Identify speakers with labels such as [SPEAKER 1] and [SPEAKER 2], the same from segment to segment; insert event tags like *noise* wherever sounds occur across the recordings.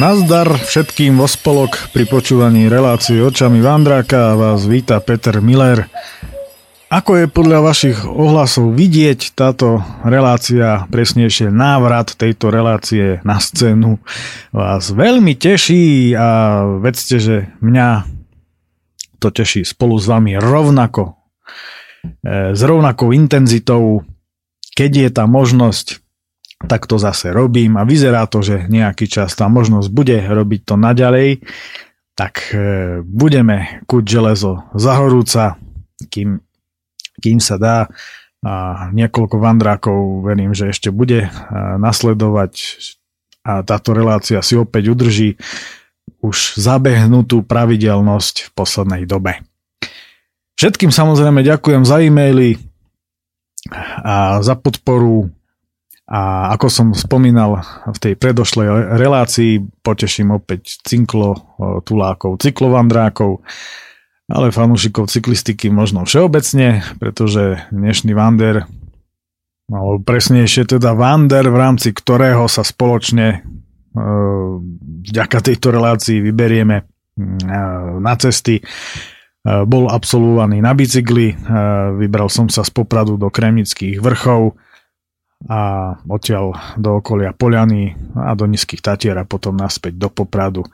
[SPEAKER 1] Nazdar všetkým vo spolok pri počúvaní relácií očami Vandráka vás víta Peter Miller. Ako je podľa vašich ohlasov vidieť táto relácia, presnejšie návrat tejto relácie na scénu vás veľmi teší a vedzte, že mňa to teší spolu s vami rovnako, e, s rovnakou intenzitou, keď je tá možnosť tak to zase robím a vyzerá to, že nejaký čas tá možnosť bude robiť to naďalej, tak e, budeme kuť železo zahorúca, kým, kým sa dá. A niekoľko vandrákov verím, že ešte bude e, nasledovať a táto relácia si opäť udrží už zabehnutú pravidelnosť v poslednej dobe. Všetkým samozrejme ďakujem za e-maily a za podporu a ako som spomínal v tej predošlej relácii, poteším opäť cinklo tulákov, cyklovandrákov, ale fanúšikov cyklistiky možno všeobecne, pretože dnešný Vander, alebo presnejšie teda Vander, v rámci ktorého sa spoločne vďaka tejto relácii vyberieme na cesty, bol absolvovaný na bicykli, vybral som sa z Popradu do Kremnických vrchov, a odtiaľ do okolia Poliany a do Nízkych Tatier a potom naspäť do Popradu.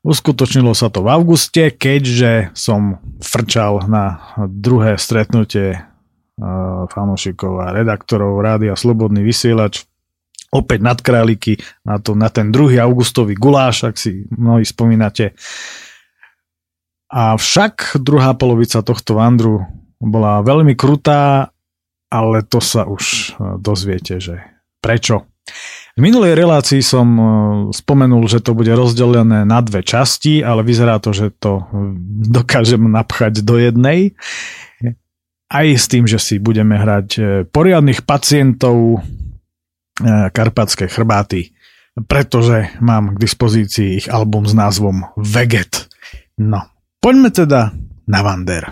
[SPEAKER 1] Uskutočnilo sa to v auguste, keďže som frčal na druhé stretnutie e, fanúšikov a redaktorov Rádia Slobodný vysielač opäť nad králiky na, to, na ten druhý augustový guláš, ak si mnohí spomínate. A však druhá polovica tohto vandru bola veľmi krutá ale to sa už e, dozviete, že prečo. V minulej relácii som e, spomenul, že to bude rozdelené na dve časti, ale vyzerá to, že to e, dokážem napchať do jednej. Aj s tým, že si budeme hrať poriadnych pacientov Karpatské chrbáty, pretože mám k dispozícii ich album s názvom Veget. No, poďme teda na Vander.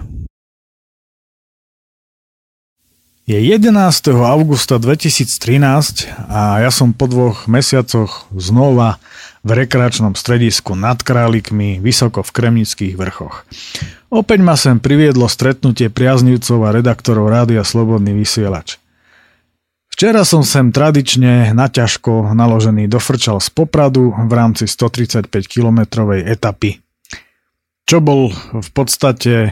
[SPEAKER 1] Je 11. augusta 2013 a ja som po dvoch mesiacoch znova v rekreačnom stredisku nad Králikmi, vysoko v Kremnických vrchoch. Opäť ma sem priviedlo stretnutie priaznivcov a redaktorov Rádia Slobodný vysielač. Včera som sem tradične naťažko naložený dofrčal z Popradu v rámci 135 kilometrovej etapy čo bol v podstate e,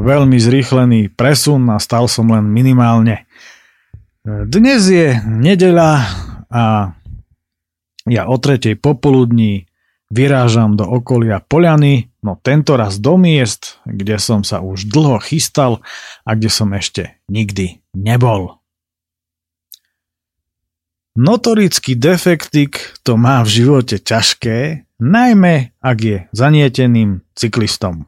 [SPEAKER 1] veľmi zrýchlený presun a stal som len minimálne. E, dnes je nedeľa a ja o tretej popoludní vyrážam do okolia Poliany, no tento raz do miest, kde som sa už dlho chystal a kde som ešte nikdy nebol. Notorický defektik to má v živote ťažké, najmä ak je zanieteným cyklistom.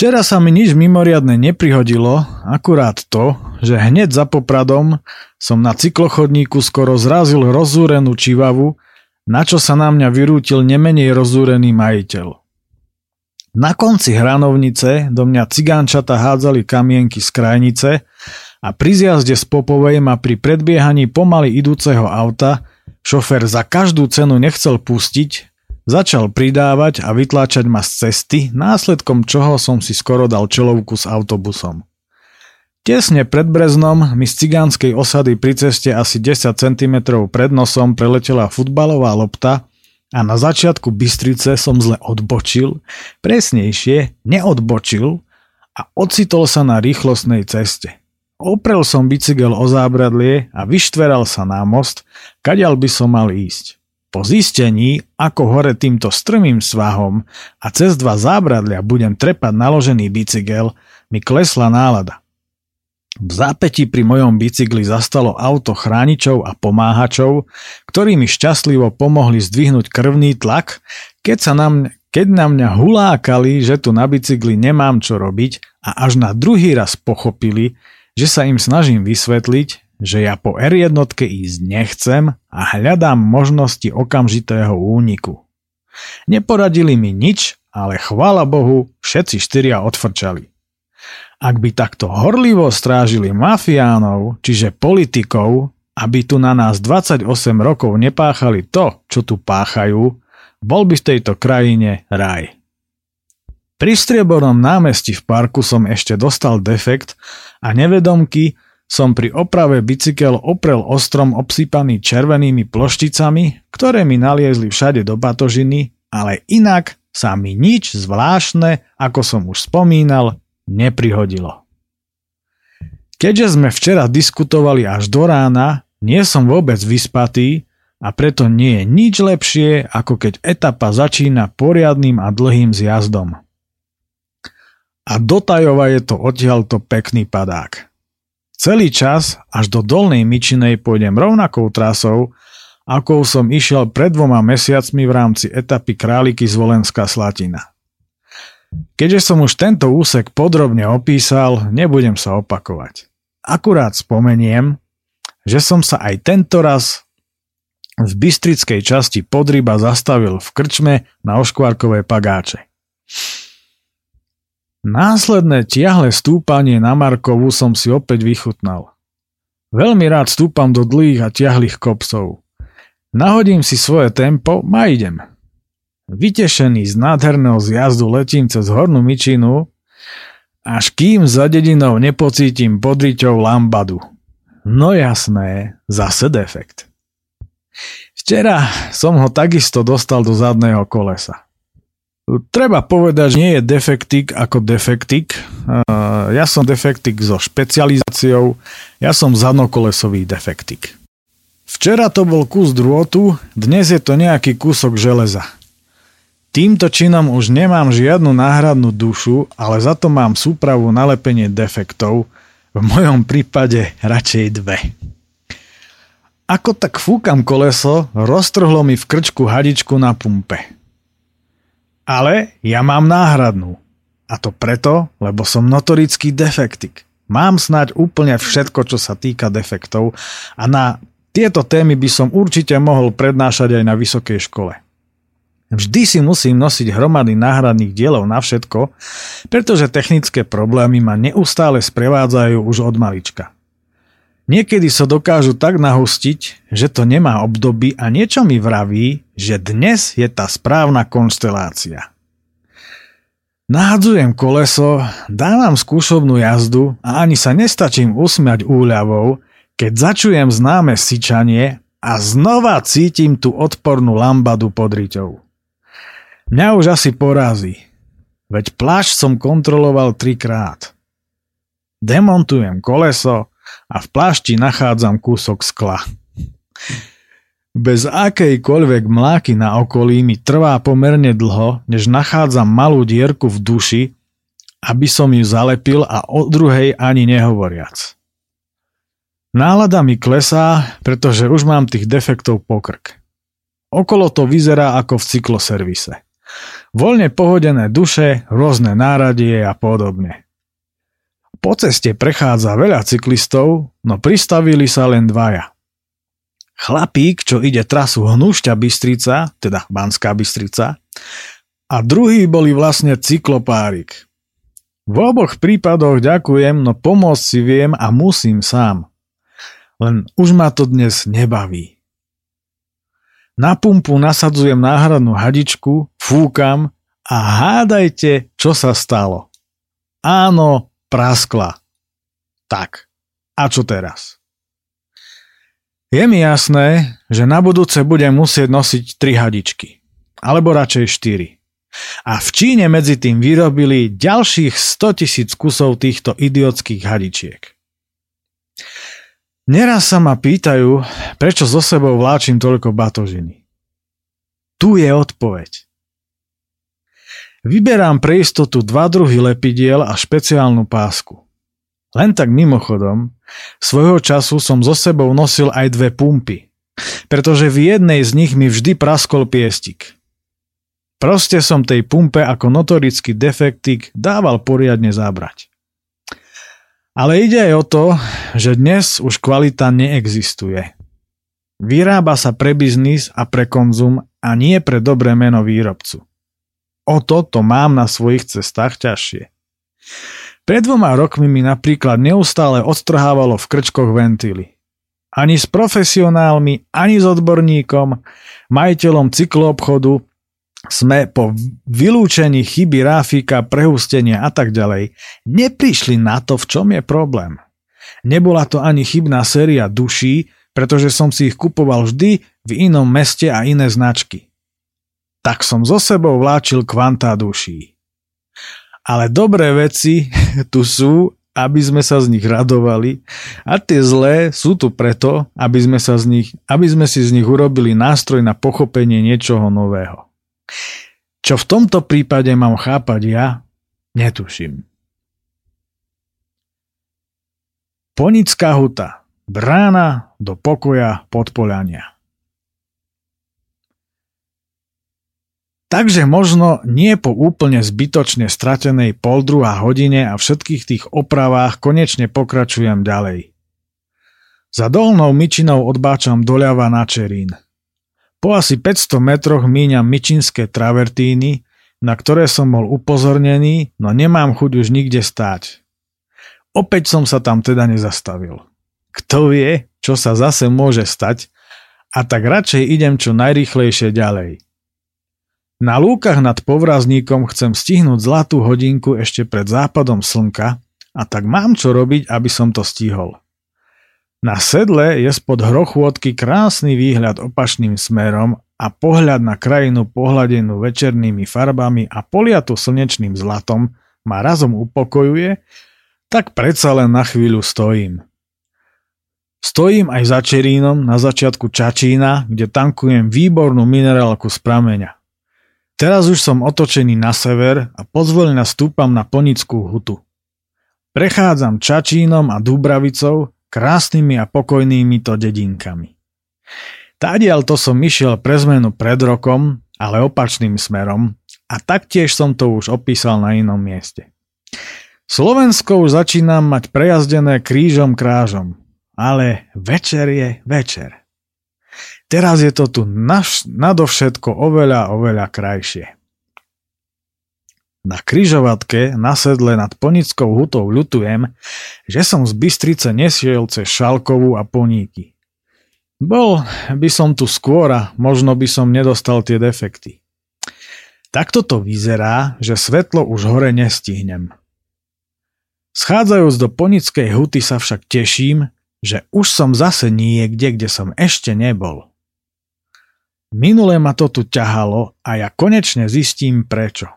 [SPEAKER 1] Včera sa mi nič mimoriadne neprihodilo, akurát to, že hneď za popradom som na cyklochodníku skoro zrazil rozúrenú čivavu, na čo sa na mňa vyrútil nemenej rozúrený majiteľ. Na konci hranovnice do mňa cigánčata hádzali kamienky z krajnice a pri zjazde z Popovej ma pri predbiehaní pomaly idúceho auta Šofer za každú cenu nechcel pustiť, začal pridávať a vytláčať ma z cesty, následkom čoho som si skoro dal čelovku s autobusom. Tesne pred Breznom mi z cigánskej osady pri ceste asi 10 cm pred nosom preletela futbalová lopta a na začiatku Bystrice som zle odbočil, presnejšie neodbočil a ocitol sa na rýchlostnej ceste. Oprel som bicykel o zábradlie a vyštveral sa na most, kadiaľ by som mal ísť. Po zistení, ako hore týmto strmým svahom a cez dva zábradlia budem trepať naložený bicykel, mi klesla nálada. V zápäti pri mojom bicykli zastalo auto chráničov a pomáhačov, ktorí mi šťastlivo pomohli zdvihnúť krvný tlak, keď, sa na mňa, keď na mňa hulákali, že tu na bicykli nemám čo robiť a až na druhý raz pochopili, že sa im snažím vysvetliť, že ja po R1 ísť nechcem a hľadám možnosti okamžitého úniku. Neporadili mi nič, ale chvála Bohu, všetci štyria odfrčali. Ak by takto horlivo strážili mafiánov, čiže politikov, aby tu na nás 28 rokov nepáchali to, čo tu páchajú, bol by v tejto krajine raj. Pri striebornom námestí v parku som ešte dostal defekt a nevedomky som pri oprave bicykel oprel ostrom obsypaný červenými plošticami, ktoré mi naliezli všade do batožiny, ale inak sa mi nič zvláštne, ako som už spomínal, neprihodilo. Keďže sme včera diskutovali až do rána, nie som vôbec vyspatý a preto nie je nič lepšie, ako keď etapa začína poriadnym a dlhým zjazdom. A do Tajova je to odtiaľto pekný padák. Celý čas až do Dolnej Myčinej pôjdem rovnakou trasou, akou som išiel pred dvoma mesiacmi v rámci etapy Králiky z Volenská Slatina. Keďže som už tento úsek podrobne opísal, nebudem sa opakovať. Akurát spomeniem, že som sa aj tento raz v bystrickej časti Podryba zastavil v krčme na oškvárkové pagáče. Následné tiahle stúpanie na Markovu som si opäť vychutnal. Veľmi rád stúpam do dlhých a tiahlých kopcov. Nahodím si svoje tempo a idem. Vytešený z nádherného zjazdu letím cez hornú myčinu, až kým za dedinou nepocítim podriťou lambadu. No jasné, zase defekt. Včera som ho takisto dostal do zadného kolesa. Treba povedať, že nie je defektik ako defektik. Ja som defektik so špecializáciou, ja som zadnokolesový defektik. Včera to bol kus drôtu, dnes je to nejaký kúsok železa. Týmto činom už nemám žiadnu náhradnú dušu, ale za to mám súpravu na lepenie defektov, v mojom prípade radšej dve. Ako tak fúkam koleso, roztrhlo mi v krčku hadičku na pumpe. Ale ja mám náhradnú. A to preto, lebo som notorický defektik. Mám snať úplne všetko, čo sa týka defektov a na tieto témy by som určite mohol prednášať aj na vysokej škole. Vždy si musím nosiť hromady náhradných dielov na všetko, pretože technické problémy ma neustále sprevádzajú už od malička. Niekedy sa dokážu tak nahustiť, že to nemá obdoby a niečo mi vraví, že dnes je tá správna konštelácia. Nahadzujem koleso, dávam skúšobnú jazdu a ani sa nestačím usmiať úľavou, keď začujem známe syčanie a znova cítim tú odpornú lambadu pod riťou. Mňa už asi porazí, veď plášť som kontroloval trikrát. Demontujem koleso, a v plášti nachádzam kúsok skla. Bez akejkoľvek mláky na okolí mi trvá pomerne dlho, než nachádzam malú dierku v duši, aby som ju zalepil a o druhej ani nehovoriac. Nálada mi klesá, pretože už mám tých defektov pokrk. Okolo to vyzerá ako v cykloservise. Voľne pohodené duše, rôzne náradie a podobne. Po ceste prechádza veľa cyklistov, no pristavili sa len dvaja. Chlapík, čo ide trasu Hnúšťa Bystrica, teda Banská Bystrica, a druhý boli vlastne cyklopárik. V oboch prípadoch ďakujem, no pomôcť si viem a musím sám. Len už ma to dnes nebaví. Na pumpu nasadzujem náhradnú hadičku, fúkam a hádajte, čo sa stalo. Áno, praskla. Tak, a čo teraz? Je mi jasné, že na budúce budem musieť nosiť tri hadičky. Alebo radšej štyri. A v Číne medzi tým vyrobili ďalších 100 tisíc kusov týchto idiotských hadičiek. Neraz sa ma pýtajú, prečo so sebou vláčim toľko batožiny. Tu je odpoveď. Vyberám pre istotu dva druhy lepidiel a špeciálnu pásku. Len tak mimochodom, svojho času som so sebou nosil aj dve pumpy, pretože v jednej z nich mi vždy praskol piestik. Proste som tej pumpe ako notorický defektik dával poriadne zabrať. Ale ide aj o to, že dnes už kvalita neexistuje. Vyrába sa pre biznis a pre konzum a nie pre dobré meno výrobcu. O to to mám na svojich cestách ťažšie. Pred dvoma rokmi mi napríklad neustále odstrhávalo v krčkoch ventily. Ani s profesionálmi, ani s odborníkom, majiteľom cykloobchodu sme po vylúčení chyby ráfika, prehustenia a tak ďalej neprišli na to, v čom je problém. Nebola to ani chybná séria duší, pretože som si ich kupoval vždy v inom meste a iné značky. Tak som zo sebou vláčil kvantá duší. Ale dobré veci *laughs* tu sú, aby sme sa z nich radovali a tie zlé sú tu preto, aby sme, sa z nich, aby sme si z nich urobili nástroj na pochopenie niečoho nového. Čo v tomto prípade mám chápať ja, netuším. Ponická huta. Brána do pokoja podpoľania. Takže možno nie po úplne zbytočne stratenej pol druhá hodine a všetkých tých opravách konečne pokračujem ďalej. Za dolnou myčinou odbáčam doľava na Čerín. Po asi 500 metroch míňam myčinské travertíny, na ktoré som bol upozornený, no nemám chuť už nikde stáť. Opäť som sa tam teda nezastavil. Kto vie, čo sa zase môže stať, a tak radšej idem čo najrýchlejšie ďalej. Na lúkach nad povrazníkom chcem stihnúť zlatú hodinku ešte pred západom slnka a tak mám čo robiť, aby som to stihol. Na sedle je spod hrochôdky krásny výhľad opačným smerom a pohľad na krajinu pohľadenú večernými farbami a poliatu slnečným zlatom ma razom upokojuje, tak predsa len na chvíľu stojím. Stojím aj za Čerínom na začiatku Čačína, kde tankujem výbornú minerálku z prameňa. Teraz už som otočený na sever a pozvolne stúpam na Ponickú hutu. Prechádzam Čačínom a Dúbravicou, krásnymi a pokojnými to dedinkami. Tádiaľ to som išiel pre zmenu pred rokom, ale opačným smerom a taktiež som to už opísal na inom mieste. Slovensko už začínam mať prejazdené krížom krážom, ale večer je večer. Teraz je to tu naš, nadovšetko oveľa, oveľa krajšie. Na kryžovatke na sedle nad Ponickou hutou ľutujem, že som z Bystrice nesiel cez Šalkovú a Poníky. Bol by som tu skôr a možno by som nedostal tie defekty. Takto to vyzerá, že svetlo už hore nestihnem. Schádzajúc do Ponickej huty sa však teším, že už som zase niekde, kde som ešte nebol. Minule ma to tu ťahalo a ja konečne zistím prečo.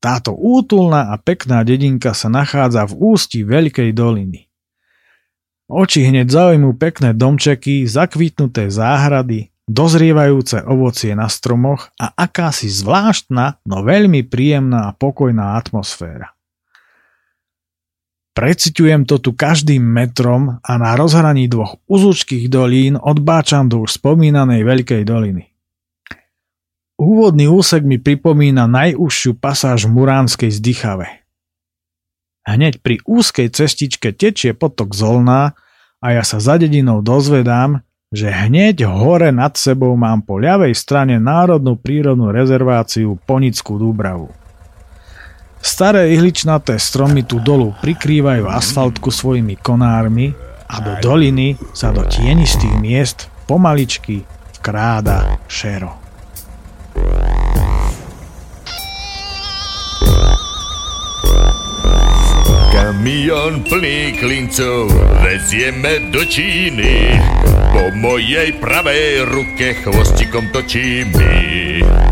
[SPEAKER 1] Táto útulná a pekná dedinka sa nachádza v ústi Veľkej doliny. Oči hneď zaujmú pekné domčeky, zakvitnuté záhrady, dozrievajúce ovocie na stromoch a akási zvláštna, no veľmi príjemná a pokojná atmosféra. Preciťujem to tu každým metrom a na rozhraní dvoch uzúčkých dolín odbáčam do už spomínanej Veľkej doliny. Úvodný úsek mi pripomína najúžšiu pasáž Muránskej zdychave. Hneď pri úzkej cestičke tečie potok Zolná a ja sa za dedinou dozvedám, že hneď hore nad sebou mám po ľavej strane Národnú prírodnú rezerváciu Ponickú Dúbravu. Staré ihličnaté stromy tu dolu prikrývajú asfaltku svojimi konármi a do doliny sa do tienistých miest pomaličky vkráda šero.
[SPEAKER 2] Kamion plný klincov vezieme do Číny. Po mojej pravej ruke chvostikom točí mi.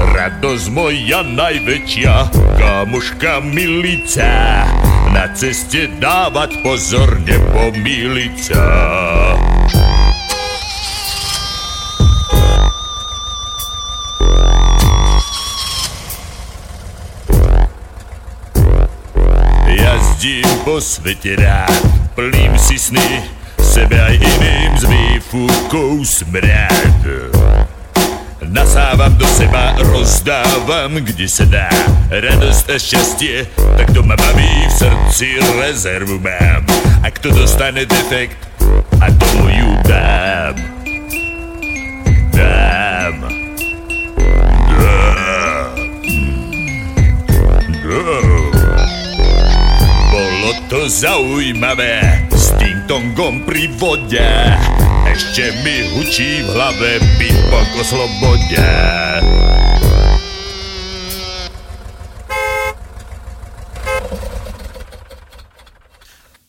[SPEAKER 2] Radosť moja najväčšia, kamuška milica, na ceste dávať pozor, nepomýliť sa. Jazdím po svete rád, plním si sny, sebe aj iným z výfúkov smrad. Nasávam do seba, rozdávam, kde sa dá Radosť a šťastie, tak to ma baví V srdci rezervu mám A kto dostane defekt, a tomu ju dám Dám Dám Dám Bolo to zaujímavé S týmto tongom pri vode Ešte mi hučí v hlave beatbox o slobode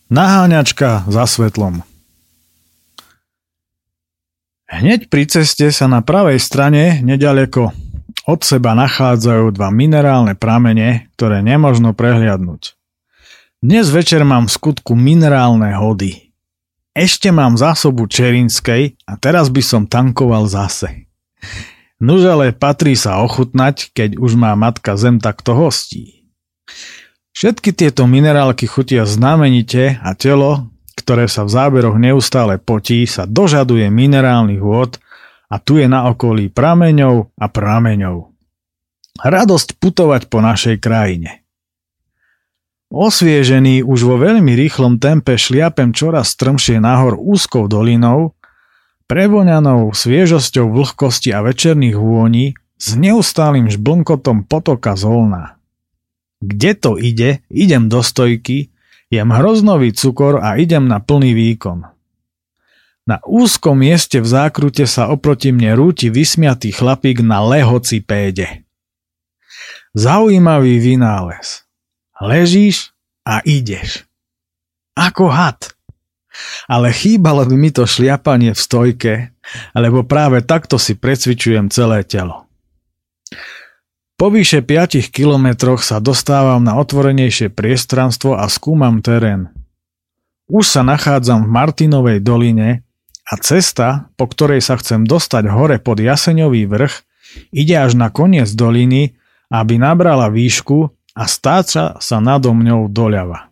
[SPEAKER 1] Naháňačka za svetlom Hneď pri ceste sa na pravej strane, nedaleko od seba nachádzajú dva minerálne pramene, ktoré nemožno prehliadnúť. Dnes večer mám v skutku minerálne hody. Ešte mám zásobu čerinskej a teraz by som tankoval zase. Nuž ale patrí sa ochutnať, keď už má matka zem takto hostí. Všetky tieto minerálky chutia znamenite a telo, ktoré sa v záberoch neustále potí, sa dožaduje minerálnych vôd a tu je na okolí prameňov a prameňov. Radosť putovať po našej krajine. Osviežený už vo veľmi rýchlom tempe šliapem čoraz strmšie nahor úzkou dolinou, prevoňanou sviežosťou vlhkosti a večerných vôni s neustálým žblnkotom potoka zolna. Kde to ide, idem do stojky, Jem hroznový cukor a idem na plný výkon. Na úzkom mieste v zákrute sa oproti mne rúti vysmiatý chlapík na lehoci péde. Zaujímavý vynález. Ležíš a ideš. Ako had. Ale chýbalo by mi to šliapanie v stojke, lebo práve takto si precvičujem celé telo. Po vyše 5 kilometroch sa dostávam na otvorenejšie priestranstvo a skúmam terén. Už sa nachádzam v Martinovej doline a cesta, po ktorej sa chcem dostať hore pod Jaseňový vrch, ide až na koniec doliny, aby nabrala výšku a stáča sa nado mňou doľava.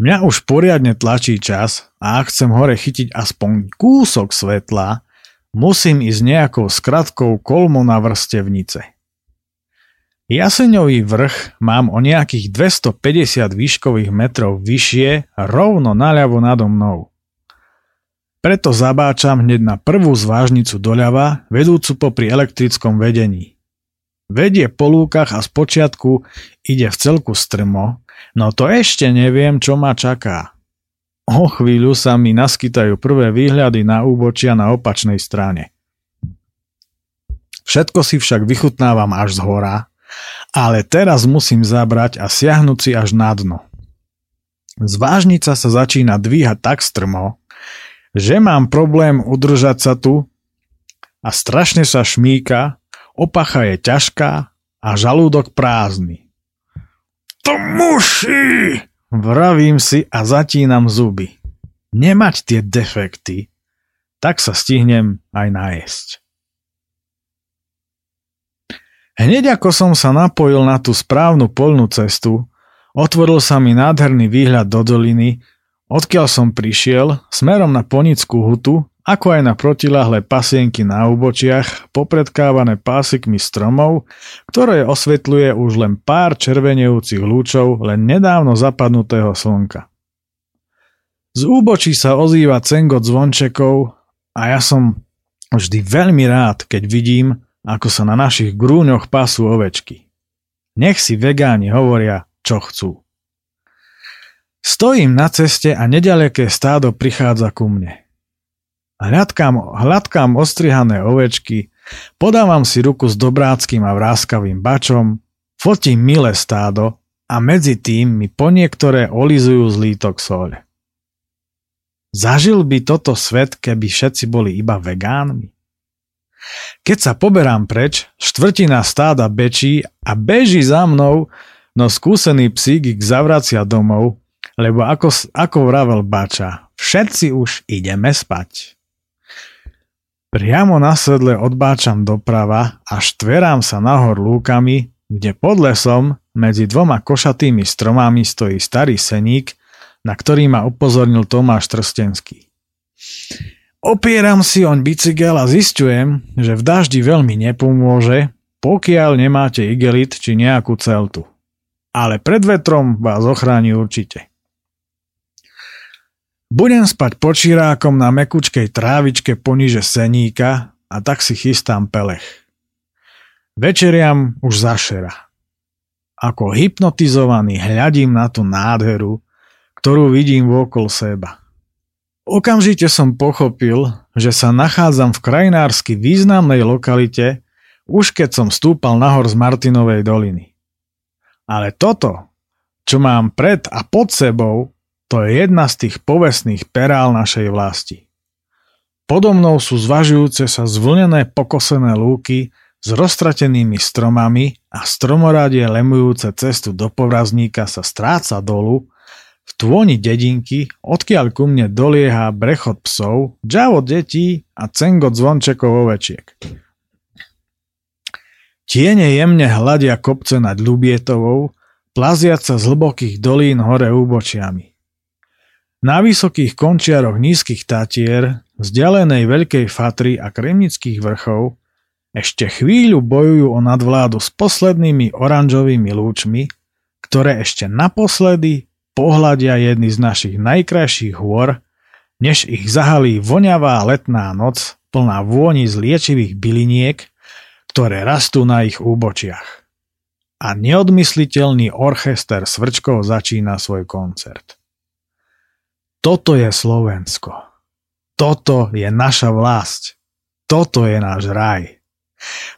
[SPEAKER 1] Mňa už poriadne tlačí čas a ak chcem hore chytiť aspoň kúsok svetla, musím ísť nejakou skratkou kolmo na vrstevnice. Jaseňový vrch mám o nejakých 250 výškových metrov vyššie rovno naľavo nado mnou. Preto zabáčam hneď na prvú zvážnicu doľava, vedúcu popri elektrickom vedení. Vedie po lúkach a z počiatku ide v celku strmo, no to ešte neviem, čo ma čaká. O chvíľu sa mi naskytajú prvé výhľady na úbočia na opačnej strane. Všetko si však vychutnávam až z hora, ale teraz musím zabrať a siahnuť si až na dno. Zvážnica sa začína dvíhať tak strmo, že mám problém udržať sa tu a strašne sa šmíka, opacha je ťažká a žalúdok prázdny. To muši! Vravím si a zatínam zuby. Nemať tie defekty, tak sa stihnem aj najesť. Hneď ako som sa napojil na tú správnu polnú cestu, otvoril sa mi nádherný výhľad do doliny, odkiaľ som prišiel, smerom na Ponickú hutu, ako aj na protilahlé pasienky na úbočiach, popredkávané pásikmi stromov, ktoré osvetľuje už len pár červenejúcich lúčov len nedávno zapadnutého slnka. Z úbočí sa ozýva cengot zvončekov a ja som vždy veľmi rád, keď vidím, ako sa na našich grúňoch pasú ovečky. Nech si vegáni hovoria, čo chcú. Stojím na ceste a nedaleké stádo prichádza ku mne. Hľadkám, hľadkám ostrihané ovečky, podávam si ruku s dobráckým a vráskavým bačom, fotím milé stádo a medzi tým mi po niektoré olizujú zlítok soľ. Zažil by toto svet, keby všetci boli iba vegánmi? Keď sa poberám preč, štvrtina stáda bečí a beží za mnou, no skúsený psík ich zavracia domov, lebo ako, ako vravel bača, všetci už ideme spať. Priamo na sedle odbáčam doprava a štverám sa nahor lúkami, kde pod lesom medzi dvoma košatými stromami stojí starý seník, na ktorý ma upozornil Tomáš Trstenský. Opieram si oň bicykel a zistujem, že v daždi veľmi nepomôže, pokiaľ nemáte igelit či nejakú celtu. Ale pred vetrom vás ochráni určite. Budem spať počirákom na mekučkej trávičke poniže seníka a tak si chystám pelech. Večeriam už zašera. Ako hypnotizovaný hľadím na tú nádheru, ktorú vidím vôkol seba. Okamžite som pochopil, že sa nachádzam v krajinársky významnej lokalite, už keď som stúpal nahor z Martinovej doliny. Ale toto, čo mám pred a pod sebou, to je jedna z tých povestných perál našej vlasti. Podo mnou sú zvažujúce sa zvlnené pokosené lúky s roztratenými stromami a stromoradie lemujúce cestu do povrazníka sa stráca dolu, v tvoni dedinky, odkiaľ ku mne dolieha brechod psov, džavo detí a cengo zvončekov ovečiek. Tiene jemne hľadia kopce nad Ľubietovou, plaziaca z hlbokých dolín hore úbočiami. Na vysokých končiaroch nízkych tatier, vzdialenej Veľkej Fatry a Kremnických vrchov ešte chvíľu bojujú o nadvládu s poslednými oranžovými lúčmi, ktoré ešte naposledy pohľadia jedny z našich najkrajších hôr, než ich zahalí voňavá letná noc plná vôni z liečivých byliniek ktoré rastú na ich úbočiach. A neodmysliteľný orchester svrčkov začína svoj koncert. Toto je Slovensko. Toto je naša vlast. Toto je náš raj.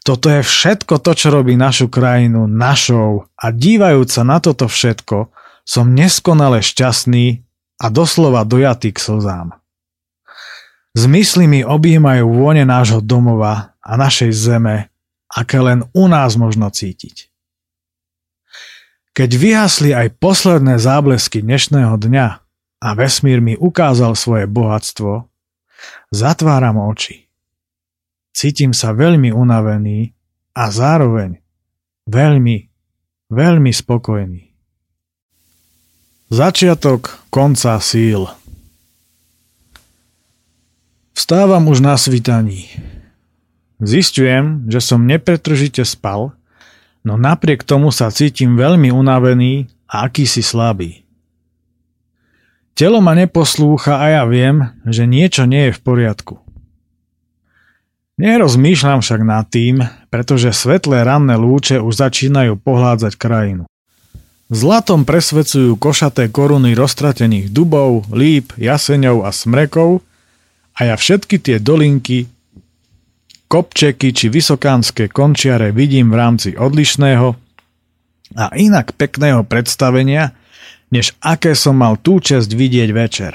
[SPEAKER 1] Toto je všetko to, čo robí našu krajinu našou a dívajúc sa na toto všetko, som neskonale šťastný a doslova dojatý k slzám. Zmysly mi objímajú vône nášho domova a našej zeme aké len u nás možno cítiť. Keď vyhasli aj posledné záblesky dnešného dňa a vesmír mi ukázal svoje bohatstvo, zatváram oči. Cítim sa veľmi unavený a zároveň veľmi, veľmi spokojný. Začiatok konca síl. Vstávam už na svitaní. Zistujem, že som nepretržite spal, no napriek tomu sa cítim veľmi unavený a akýsi slabý. Telo ma neposlúcha a ja viem, že niečo nie je v poriadku. Nerozmýšľam však nad tým, pretože svetlé ranné lúče už začínajú pohládzať krajinu. Zlatom presvecujú košaté koruny roztratených dubov, líp, jaseňov a smrekov a ja všetky tie dolinky kopčeky či vysokánske končiare vidím v rámci odlišného a inak pekného predstavenia, než aké som mal tú čest vidieť večer.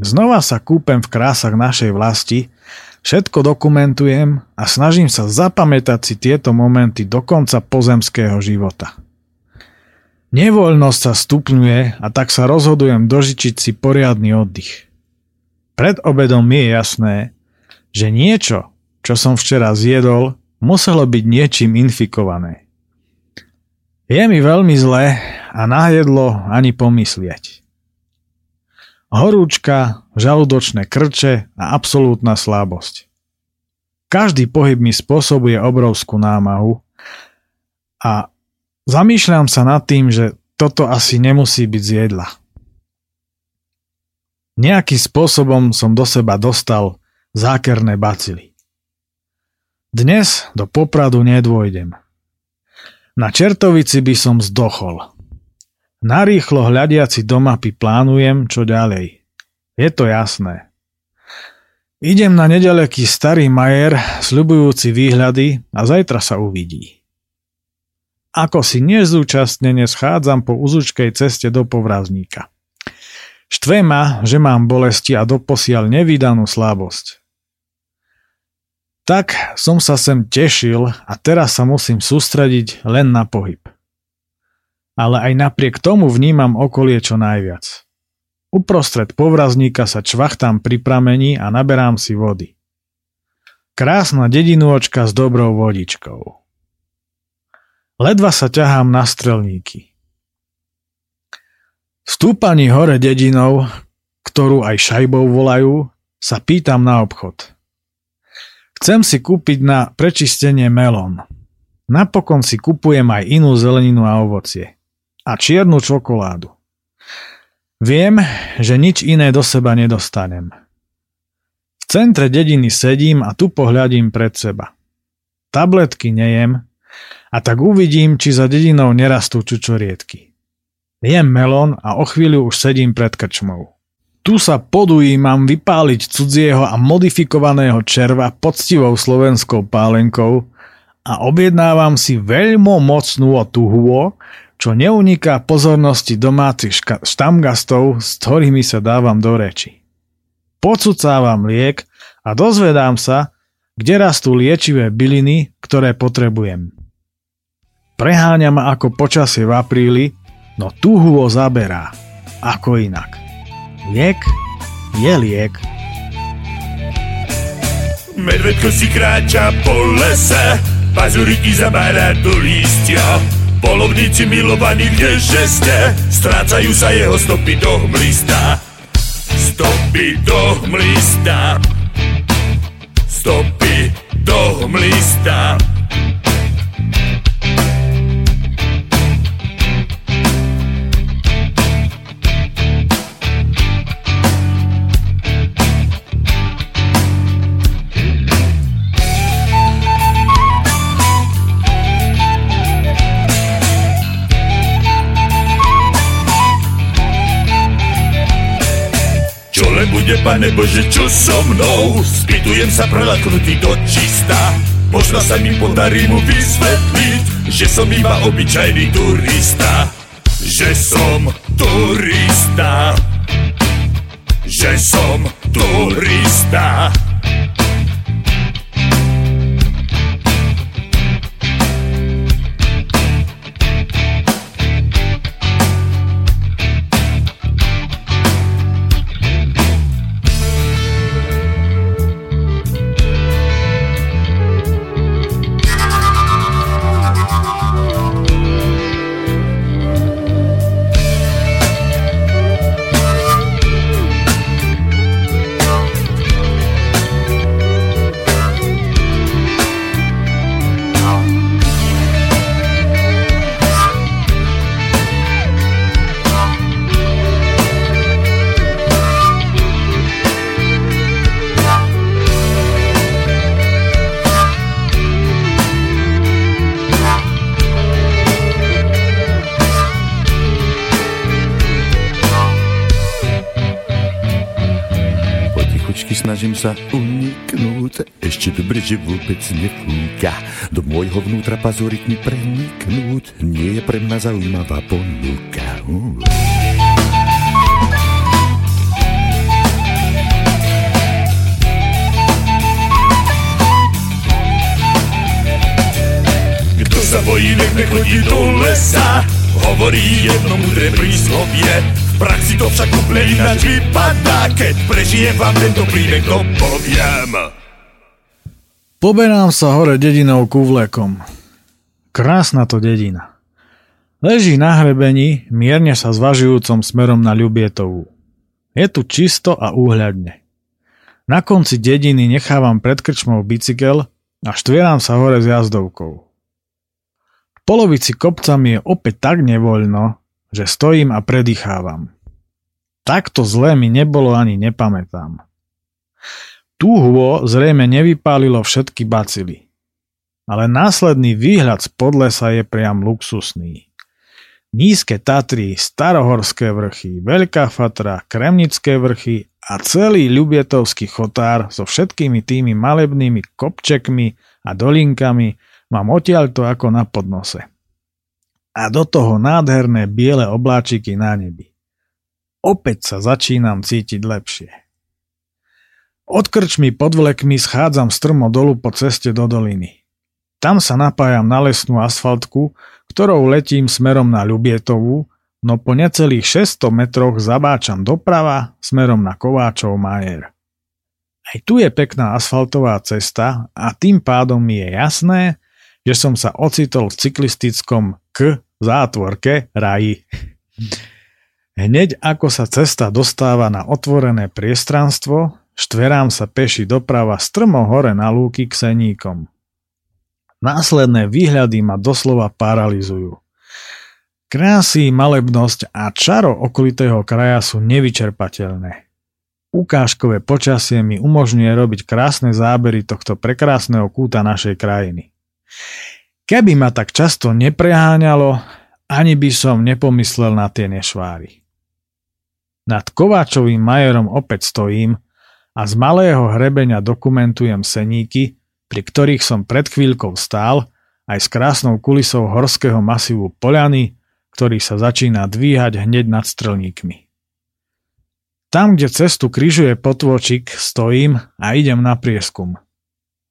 [SPEAKER 1] Znova sa kúpem v krásach našej vlasti, všetko dokumentujem a snažím sa zapamätať si tieto momenty do konca pozemského života. Nevoľnosť sa stupňuje a tak sa rozhodujem dožičiť si poriadny oddych. Pred obedom mi je jasné, že niečo, čo som včera zjedol, muselo byť niečím infikované. Je mi veľmi zle a na jedlo ani pomyslieť. Horúčka, žalúdočné krče a absolútna slabosť. Každý pohyb mi spôsobuje obrovskú námahu a zamýšľam sa nad tým, že toto asi nemusí byť z jedla. Nejakým spôsobom som do seba dostal zákerné bacily. Dnes do Popradu nedôjdem. Na Čertovici by som zdochol. Narýchlo hľadiaci do mapy plánujem, čo ďalej. Je to jasné. Idem na nedaleký starý majer, sľubujúci výhľady a zajtra sa uvidí. Ako si nezúčastnene schádzam po uzučkej ceste do povrazníka. Štve ma, že mám bolesti a doposiaľ nevydanú slabosť. Tak som sa sem tešil a teraz sa musím sústrediť len na pohyb. Ale aj napriek tomu vnímam okolie čo najviac. Uprostred povrazníka sa čvachtám pri pramení a naberám si vody. Krásna dedinôčka s dobrou vodičkou. Ledva sa ťahám na strelníky. Stúpaní hore dedinou, ktorú aj šajbou volajú, sa pýtam na obchod – Chcem si kúpiť na prečistenie melón. Napokon si kupujem aj inú zeleninu a ovocie. A čiernu čokoládu. Viem, že nič iné do seba nedostanem. V centre dediny sedím a tu pohľadím pred seba. Tabletky nejem a tak uvidím, či za dedinou nerastú čučoriedky. Jem melón a o chvíľu už sedím pred krčmou. Tu sa podujímam vypáliť cudzieho a modifikovaného červa poctivou slovenskou pálenkou a objednávam si veľmi mocnú tuhuo, čo neuniká pozornosti domácich ška- štamgastov, s ktorými sa dávam do reči. Pocucávam liek a dozvedám sa, kde rastú liečivé byliny, ktoré potrebujem. Preháňa ako počasie v apríli, no tuhuo zaberá. Ako inak. Liek je liek.
[SPEAKER 2] Medvedko si kráča po lese, pazuriky zabára do lístia. Polovníci milovaní kdeže ste, strácajú sa jeho stopy do hmlista. Stopy do hmlista. Stopy do hmlista. Bude, pane Bože, čo so mnou? Spýtujem sa prelaknutý do čista. Možno sa mi podarí mu vysvetliť Že som iba obyčajný turista. Že som turista. Že som turista snažím sa uniknúť, ešte dobre, že vôbec nefúka. Do môjho vnútra mi preniknúť, nie je pre mňa zaujímavá ponuka. Uh. Kto sa bojí, nech nechodí do lesa, hovorí jedno múdre príslovie, praxi to však úplne ináč vypadá Keď prežijem vám tento príbeh, to poviem
[SPEAKER 1] Poberám sa hore dedinou kúvlekom. Krásna to dedina. Leží na hrebení, mierne sa zvažujúcom smerom na Ľubietovú. Je tu čisto a úhľadne. Na konci dediny nechávam pred krčmou bicykel a štvieram sa hore s jazdovkou. V polovici kopca mi je opäť tak nevoľno, že stojím a predýchávam. Takto zlé mi nebolo ani nepamätám. Túhvo zrejme nevypálilo všetky bacily. Ale následný výhľad z podlesa je priam luxusný. Nízke Tatry, Starohorské vrchy, Veľká Fatra, Kremnické vrchy a celý Ľubietovský chotár so všetkými tými malebnými kopčekmi a dolinkami mám odtiaľto ako na podnose a do toho nádherné biele obláčiky na nebi. Opäť sa začínam cítiť lepšie. Od krčmy pod vlekmi schádzam strmo dolu po ceste do doliny. Tam sa napájam na lesnú asfaltku, ktorou letím smerom na Ľubietovú, no po necelých 600 metroch zabáčam doprava smerom na Kováčov Majer. Aj tu je pekná asfaltová cesta a tým pádom mi je jasné, že som sa ocitol v cyklistickom k zátvorke raji. Hneď ako sa cesta dostáva na otvorené priestranstvo, štverám sa peši doprava strmo hore na lúky k seníkom. Následné výhľady ma doslova paralizujú. Krásy, malebnosť a čaro okolitého kraja sú nevyčerpateľné. Ukážkové počasie mi umožňuje robiť krásne zábery tohto prekrásneho kúta našej krajiny. Keby ma tak často nepreháňalo, ani by som nepomyslel na tie nešváry. Nad Kováčovým majerom opäť stojím a z malého hrebenia dokumentujem seníky, pri ktorých som pred chvíľkou stál, aj s krásnou kulisou horského masívu Poliany, ktorý sa začína dvíhať hneď nad strelníkmi. Tam, kde cestu kryžuje potvočik, stojím a idem na prieskum.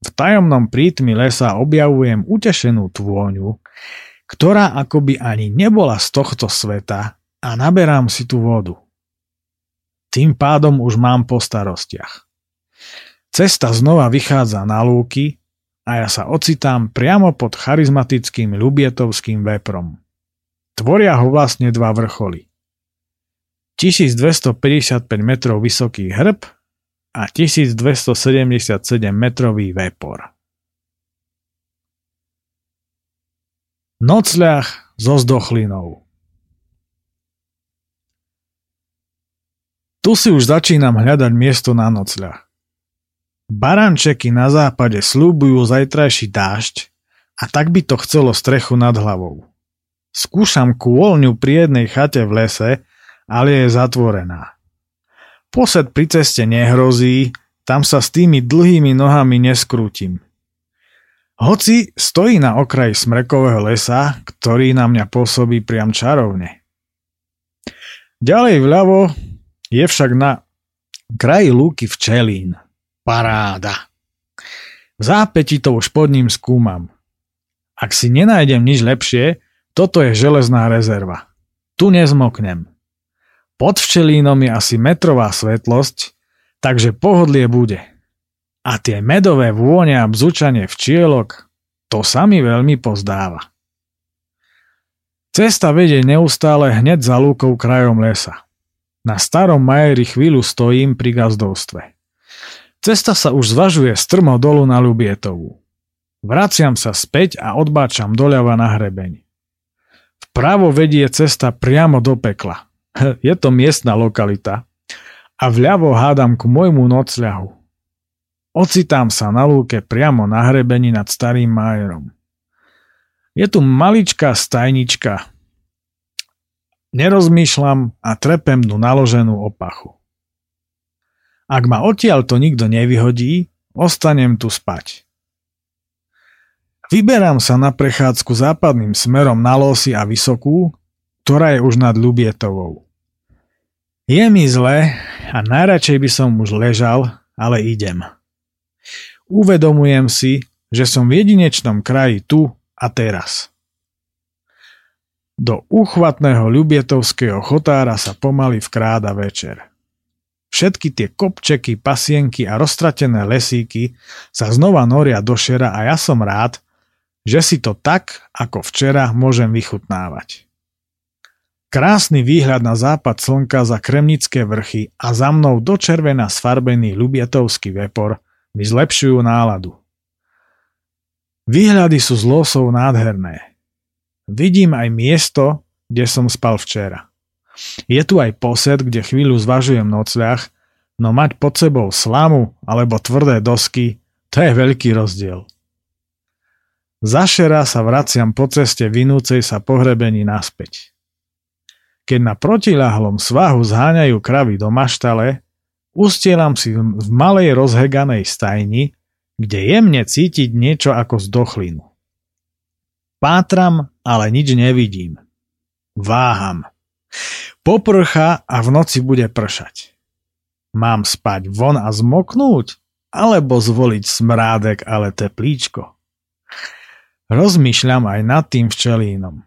[SPEAKER 1] V tajomnom prítmi lesa objavujem utešenú tvôňu, ktorá akoby ani nebola z tohto sveta a naberám si tú vodu. Tým pádom už mám po starostiach. Cesta znova vychádza na lúky a ja sa ocitám priamo pod charizmatickým Ľubietovským veprom. Tvoria ho vlastne dva vrcholy. 1255 metrov vysoký hrb a 1277 metrový vepor. Nocľah so zdochlinou Tu si už začínam hľadať miesto na nocľah. Barančeky na západe slúbujú zajtrajší dážď a tak by to chcelo strechu nad hlavou. Skúšam kôľňu pri jednej chate v lese, ale je zatvorená. Posed pri ceste nehrozí, tam sa s tými dlhými nohami neskrútim. Hoci stojí na okraji smrekového lesa, ktorý na mňa pôsobí priam čarovne. Ďalej vľavo je však na kraji lúky včelín. Paráda. V zápäti to už pod ním skúmam. Ak si nenájdem nič lepšie, toto je železná rezerva. Tu nezmoknem. Pod včelínom je asi metrová svetlosť, takže pohodlie bude. A tie medové vône a bzučanie včielok, to sa mi veľmi pozdáva. Cesta vedie neustále hneď za lúkou krajom lesa. Na starom majeri chvíľu stojím pri gazdovstve. Cesta sa už zvažuje strmo dolu na Lubietovu. Vraciam sa späť a odbáčam doľava na hrebeň. Vpravo vedie cesta priamo do pekla. Je to miestna lokalita. A vľavo hádam k môjmu nocľahu. Ocitám sa na lúke priamo na hrebení nad starým majerom. Je tu maličká stajnička, Nerozmýšľam a trepem du naloženú opachu. Ak ma odtiaľ to nikto nevyhodí, ostanem tu spať. Vyberám sa na prechádzku západným smerom na losy a vysokú, ktorá je už nad Ľubietovou. Je mi zle a najradšej by som už ležal, ale idem. Uvedomujem si, že som v jedinečnom kraji tu a teraz. Do úchvatného ľubietovského chotára sa pomaly vkráda večer. Všetky tie kopčeky, pasienky a roztratené lesíky sa znova noria do šera a ja som rád, že si to tak, ako včera, môžem vychutnávať. Krásny výhľad na západ slnka za Kremnické vrchy a za mnou do červená sfarbený Ľubietovský vepor mi zlepšujú náladu. Výhľady sú z losov nádherné. Vidím aj miesto, kde som spal včera. Je tu aj posed, kde chvíľu zvažujem nocľah, no mať pod sebou slamu alebo tvrdé dosky, to je veľký rozdiel. Zašera sa vraciam po ceste vinúcej sa pohrebení naspäť. Keď na protilahlom svahu zháňajú kravy do maštale, ustielam si v malej rozheganej stajni, kde jemne cítiť niečo ako zdochlinu. Pátram, ale nič nevidím. Váham. Poprcha a v noci bude pršať. Mám spať von a zmoknúť? Alebo zvoliť smrádek, ale teplíčko? Rozmýšľam aj nad tým včelínom.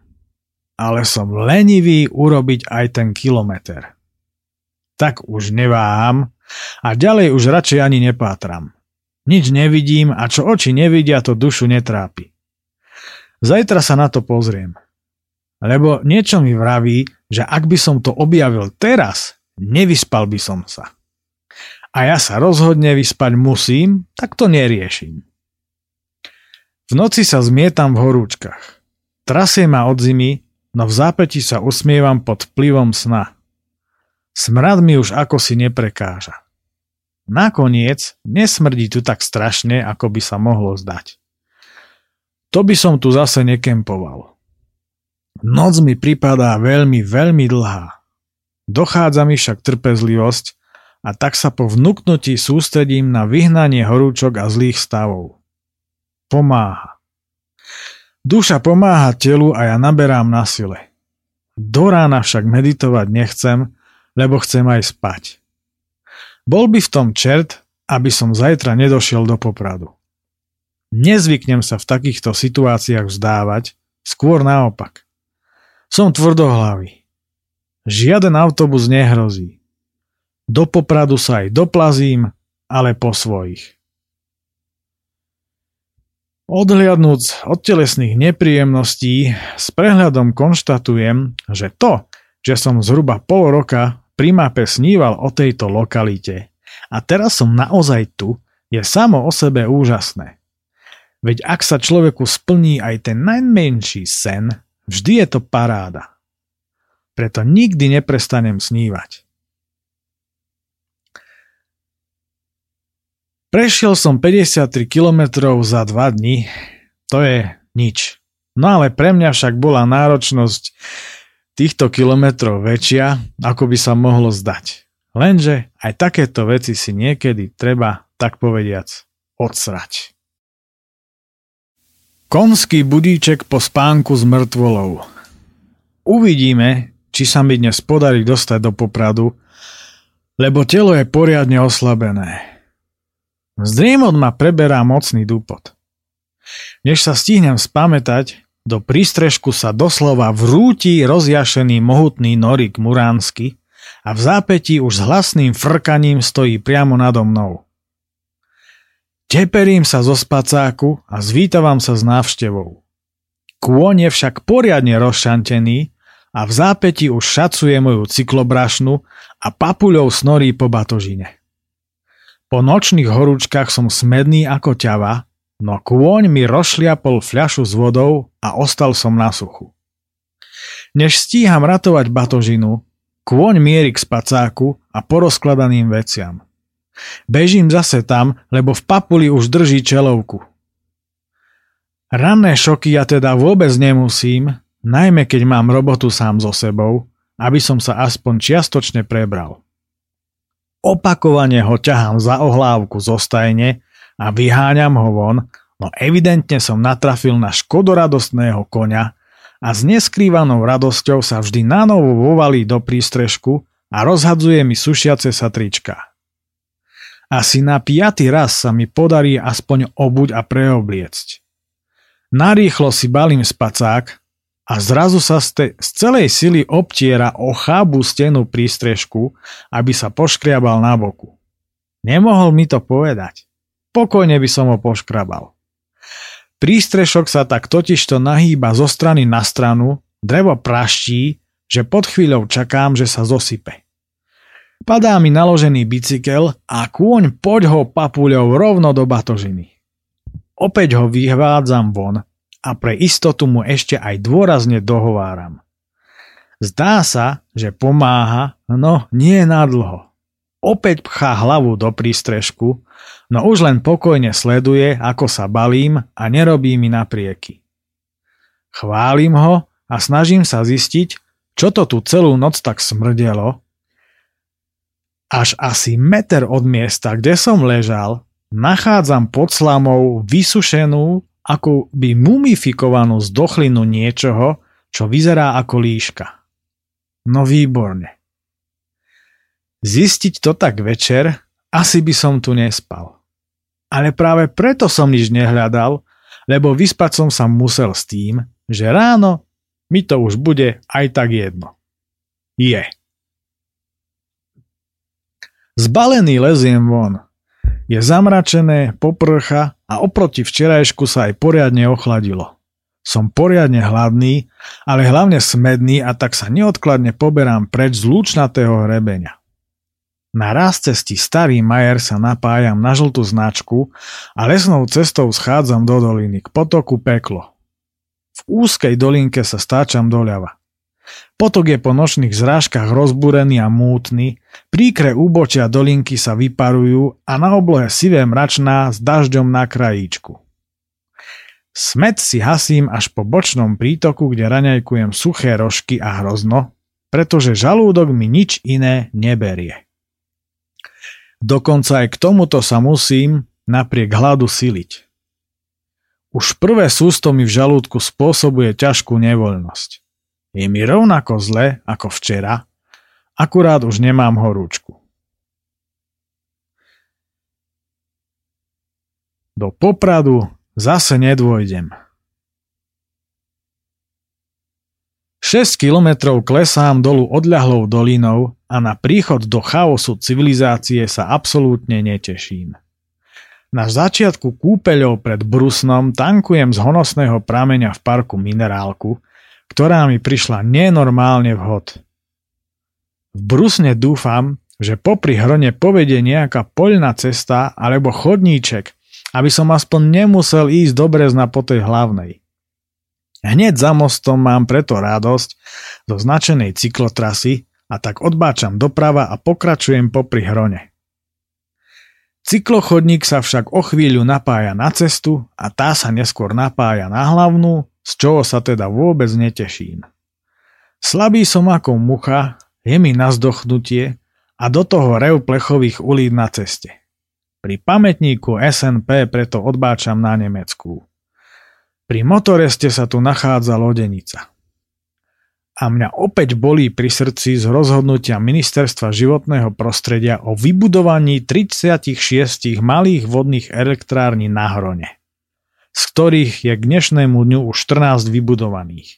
[SPEAKER 1] Ale som lenivý urobiť aj ten kilometr. Tak už neváham a ďalej už radšej ani nepátram. Nič nevidím a čo oči nevidia, to dušu netrápi. Zajtra sa na to pozriem. Lebo niečo mi vraví, že ak by som to objavil teraz, nevyspal by som sa. A ja sa rozhodne vyspať musím, tak to neriešim. V noci sa zmietam v horúčkach. Trasie ma od zimy, no v zápäti sa usmievam pod vplyvom sna. Smrad mi už ako si neprekáža. Nakoniec nesmrdí tu tak strašne, ako by sa mohlo zdať. To by som tu zase nekempoval. Noc mi pripadá veľmi, veľmi dlhá. Dochádza mi však trpezlivosť a tak sa po vnúknutí sústredím na vyhnanie horúčok a zlých stavov. Pomáha. Duša pomáha telu a ja naberám na sile. Do rána však meditovať nechcem, lebo chcem aj spať. Bol by v tom čert, aby som zajtra nedošiel do popradu. Nezvyknem sa v takýchto situáciách vzdávať, skôr naopak. Som tvrdohlavý. Žiaden autobus nehrozí. Do popradu sa aj doplazím, ale po svojich. Odhliadnúc od telesných nepríjemností, s prehľadom konštatujem, že to, že som zhruba pol roka pri mape sníval o tejto lokalite a teraz som naozaj tu, je samo o sebe úžasné. Veď ak sa človeku splní aj ten najmenší sen, vždy je to paráda. Preto nikdy neprestanem snívať. Prešiel som 53 km za 2 dní, to je nič. No ale pre mňa však bola náročnosť týchto kilometrov väčšia, ako by sa mohlo zdať. Lenže aj takéto veci si niekedy treba, tak povediac, odsrať. Konský budíček po spánku s mŕtvolou. Uvidíme, či sa mi dnes podarí dostať do popradu, lebo telo je poriadne oslabené. Zdriemot ma preberá mocný dúpot. Než sa stihnem spamätať, do prístrežku sa doslova vrúti rozjašený mohutný norik muránsky a v zápätí už s hlasným frkaním stojí priamo nado mnou. Teperím sa zo spacáku a zvítavam sa s návštevou. Kôň je však poriadne rozšantený a v zápäti už šacuje moju cyklobrašnu a papuľou snorí po batožine. Po nočných horúčkach som smedný ako ťava, no kôň mi rozšliapol fľašu s vodou a ostal som na suchu. Než stíham ratovať batožinu, kôň mierí k spacáku a porozkladaným veciam. Bežím zase tam, lebo v papuli už drží čelovku. Ranné šoky ja teda vôbec nemusím, najmä keď mám robotu sám so sebou, aby som sa aspoň čiastočne prebral. Opakovane ho ťahám za ohlávku zo stajne a vyháňam ho von, no evidentne som natrafil na škodoradostného koňa a s neskrývanou radosťou sa vždy nanovo vovalí do prístrežku a rozhadzuje mi sušiace sa trička. Asi na piatý raz sa mi podarí aspoň obuť a preobliecť. Narýchlo si balím spacák a zrazu sa z, z celej sily obtiera o chábu stenu prístrežku, aby sa poškriabal na boku. Nemohol mi to povedať. Pokojne by som ho poškrabal. Prístrešok sa tak totižto nahýba zo strany na stranu, drevo praští, že pod chvíľou čakám, že sa zosype. Padá mi naložený bicykel a kôň poď ho papuľou rovno do batožiny. Opäť ho vyhvádzam von a pre istotu mu ešte aj dôrazne dohováram. Zdá sa, že pomáha, no nie na dlho. Opäť pchá hlavu do prístrežku, no už len pokojne sleduje, ako sa balím a nerobí mi naprieky. Chválim ho a snažím sa zistiť, čo to tu celú noc tak smrdelo až asi meter od miesta, kde som ležal, nachádzam pod slamou vysušenú, ako by mumifikovanú zdochlinu niečoho, čo vyzerá ako líška. No výborne. Zistiť to tak večer, asi by som tu nespal. Ale práve preto som nič nehľadal, lebo vyspať som sa musel s tým, že ráno mi to už bude aj tak jedno. Je. Zbalený leziem von. Je zamračené, poprcha a oproti včerajšku sa aj poriadne ochladilo. Som poriadne hladný, ale hlavne smedný a tak sa neodkladne poberám preč z lúčnatého hrebeňa. Na cesti Starý Majer sa napájam na žltú značku a lesnou cestou schádzam do doliny k potoku Peklo. V úzkej dolinke sa stáčam doľava. Potok je po nočných zrážkach rozbúrený a mútny, príkre úbočia dolinky sa vyparujú a na oblohe sivé mračná s dažďom na krajíčku. Smet si hasím až po bočnom prítoku, kde raňajkujem suché rožky a hrozno, pretože žalúdok mi nič iné neberie. Dokonca aj k tomuto sa musím napriek hladu siliť. Už prvé sústo mi v žalúdku spôsobuje ťažkú nevoľnosť. Je mi rovnako zle ako včera, akurát už nemám horúčku. Do Popradu zase nedôjdem. 6 kilometrov klesám dolu odľahlou dolinou a na príchod do chaosu civilizácie sa absolútne neteším. Na začiatku kúpeľov pred Brusnom tankujem z honosného prameňa v parku minerálku, ktorá mi prišla nenormálne vhod. V Brusne dúfam, že popri hrone povedie nejaká poľná cesta alebo chodníček, aby som aspoň nemusel ísť do Brezna po tej hlavnej. Hneď za mostom mám preto radosť do značenej cyklotrasy a tak odbáčam doprava a pokračujem popri hrone. Cyklochodník sa však o chvíľu napája na cestu a tá sa neskôr napája na hlavnú, z čoho sa teda vôbec neteším. Slabý som ako mucha, je mi na zdochnutie a do toho rev plechových ulíd na ceste. Pri pamätníku SNP preto odbáčam na Nemecku. Pri motoreste sa tu nachádza lodenica. A mňa opäť bolí pri srdci z rozhodnutia Ministerstva životného prostredia o vybudovaní 36 malých vodných elektrární na Hrone, z ktorých je k dnešnému dňu už 14 vybudovaných.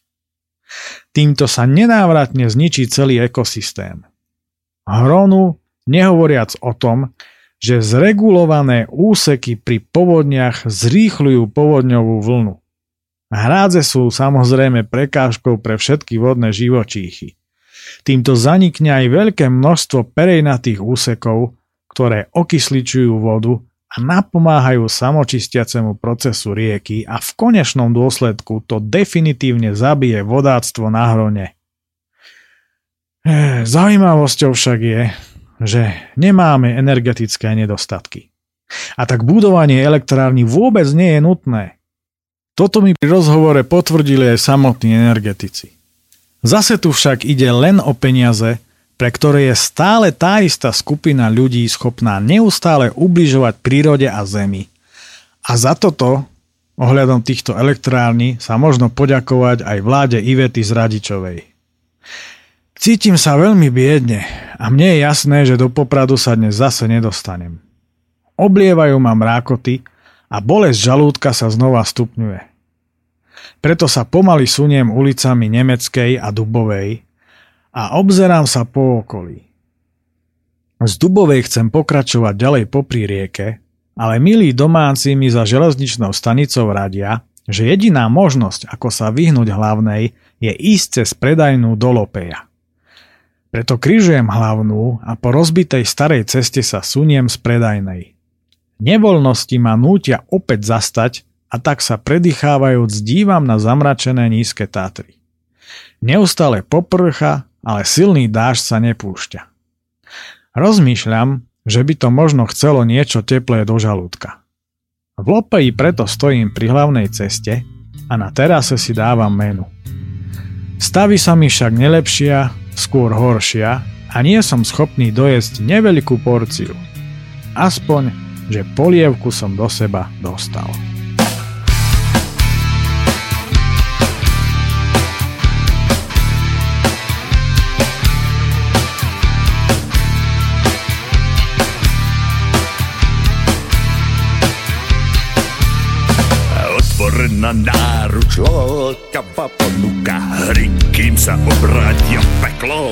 [SPEAKER 1] Týmto sa nenávratne zničí celý ekosystém. Hronu, nehovoriac o tom, že zregulované úseky pri povodniach zrýchľujú povodňovú vlnu. Hrádze sú samozrejme prekážkou pre všetky vodné živočíchy. Týmto zanikne aj veľké množstvo perejnatých úsekov, ktoré okysličujú vodu a napomáhajú samočistiacemu procesu rieky a v konečnom dôsledku to definitívne zabije vodáctvo na hrone. Zaujímavosťou však je, že nemáme energetické nedostatky. A tak budovanie elektrárny vôbec nie je nutné. Toto mi pri rozhovore potvrdili aj samotní energetici. Zase tu však ide len o peniaze, pre ktoré je stále tá istá skupina ľudí schopná neustále ubližovať prírode a zemi. A za toto, ohľadom týchto elektrární, sa možno poďakovať aj vláde Ivety z Radičovej. Cítim sa veľmi biedne a mne je jasné, že do Popradu sa dnes zase nedostanem. Oblievajú ma mrákoty a bolesť žalúdka sa znova stupňuje. Preto sa pomaly suniem ulicami Nemeckej a Dubovej a obzerám sa po okolí. Z Dubovej chcem pokračovať ďalej popri rieke, ale milí domáci mi za železničnou stanicou radia, že jediná možnosť, ako sa vyhnúť hlavnej, je ísť cez predajnú do Lopeja. Preto križujem hlavnú a po rozbitej starej ceste sa suniem z predajnej. Nevoľnosti ma nútia opäť zastať a tak sa predýchávajúc dívam na zamračené nízke Tatry. Neustále poprcha, ale silný dážď sa nepúšťa. Rozmýšľam, že by to možno chcelo niečo teplé do žalúdka. V Lopeji preto stojím pri hlavnej ceste a na terase si dávam menu. Stavy sa mi však nelepšia skôr horšia a nie som schopný dojesť neveľkú porciu. Aspoň, že polievku som do seba dostal.
[SPEAKER 2] Otvorená náruč lákavá ponuka hry, kým sa obrátia peklo.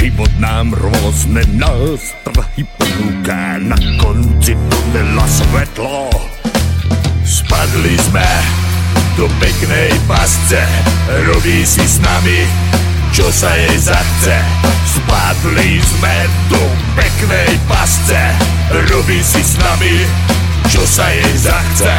[SPEAKER 2] Život nám rôzne nástrahy ponúka, na konci tunela svetlo. Spadli sme do peknej pasce, robí si s nami, čo sa jej zachce. Spadli sme do peknej pasce, robí si s nami, čo sa jej zachce.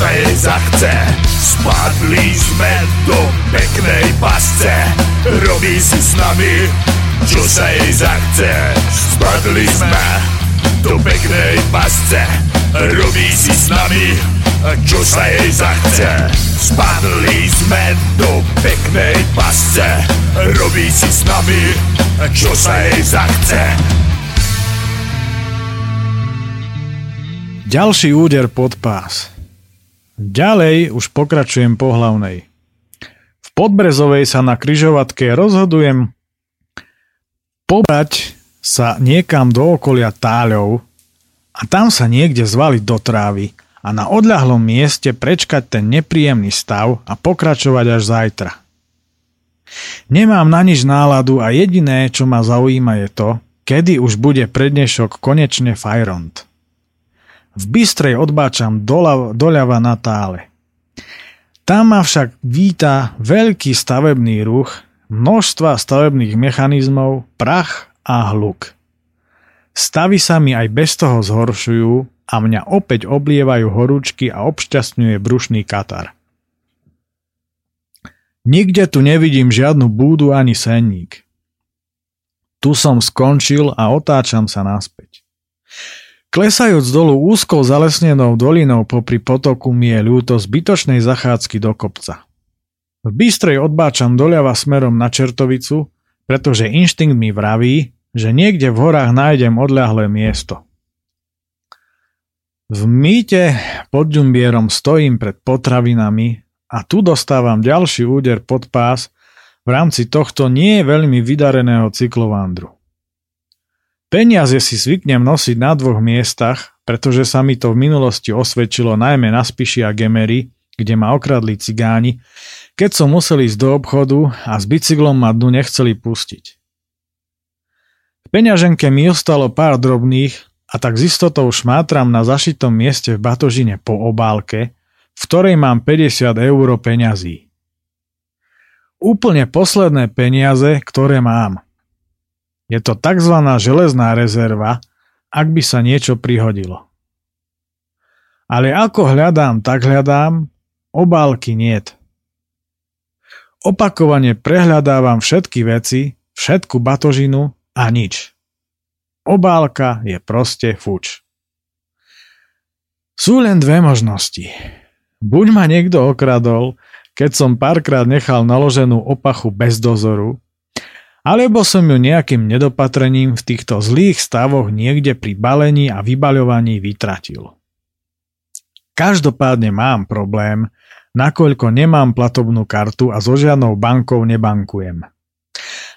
[SPEAKER 2] Sa jej zachce. Spadli sme do peknej pasce, robí si s nami, čo sa jej zachce. Spadli sme do peknej pasce, robí si s nami, čo sa jej zachce. Spadli sme do peknej pasce, robí si s nami, čo sa jej zachce.
[SPEAKER 1] Ďalší úder pod pás. Ďalej už pokračujem po hlavnej. V Podbrezovej sa na kryžovatke rozhodujem pobrať sa niekam do okolia táľov a tam sa niekde zvaliť do trávy a na odľahlom mieste prečkať ten nepríjemný stav a pokračovať až zajtra. Nemám na nič náladu a jediné, čo ma zaujíma je to, kedy už bude prednešok konečne Fajront. V Bystrej odbáčam doľava, doľava na tále. Tam ma však víta veľký stavebný ruch, množstva stavebných mechanizmov, prach a hluk. Stavy sa mi aj bez toho zhoršujú a mňa opäť oblievajú horúčky a obšťastňuje brušný katar. Nikde tu nevidím žiadnu búdu ani senník. Tu som skončil a otáčam sa naspäť. Klesajúc dolu úzkou zalesnenou dolinou popri potoku mi je ľúto zbytočnej zachádzky do kopca. V Bystrej odbáčam doľava smerom na Čertovicu, pretože inštinkt mi vraví, že niekde v horách nájdem odľahlé miesto. V mýte pod ďumbierom stojím pred potravinami a tu dostávam ďalší úder pod pás v rámci tohto nie veľmi vydareného cyklovandru. Peniaze si zvyknem nosiť na dvoch miestach, pretože sa mi to v minulosti osvedčilo najmä na Spiši a Gemery, kde ma okradli cigáni, keď som musel ísť do obchodu a s bicyklom ma dnu nechceli pustiť. V peňaženke mi ostalo pár drobných a tak z istotou šmátram na zašitom mieste v batožine po obálke, v ktorej mám 50 eur peňazí. Úplne posledné peniaze, ktoré mám – je to tzv. železná rezerva, ak by sa niečo prihodilo. Ale ako hľadám, tak hľadám, obálky niet. Opakovane prehľadávam všetky veci, všetku batožinu a nič. Obálka je proste fuč. Sú len dve možnosti. Buď ma niekto okradol, keď som párkrát nechal naloženú opachu bez dozoru, alebo som ju nejakým nedopatrením v týchto zlých stavoch niekde pri balení a vybaľovaní vytratil. Každopádne mám problém, nakoľko nemám platobnú kartu a so žiadnou bankou nebankujem.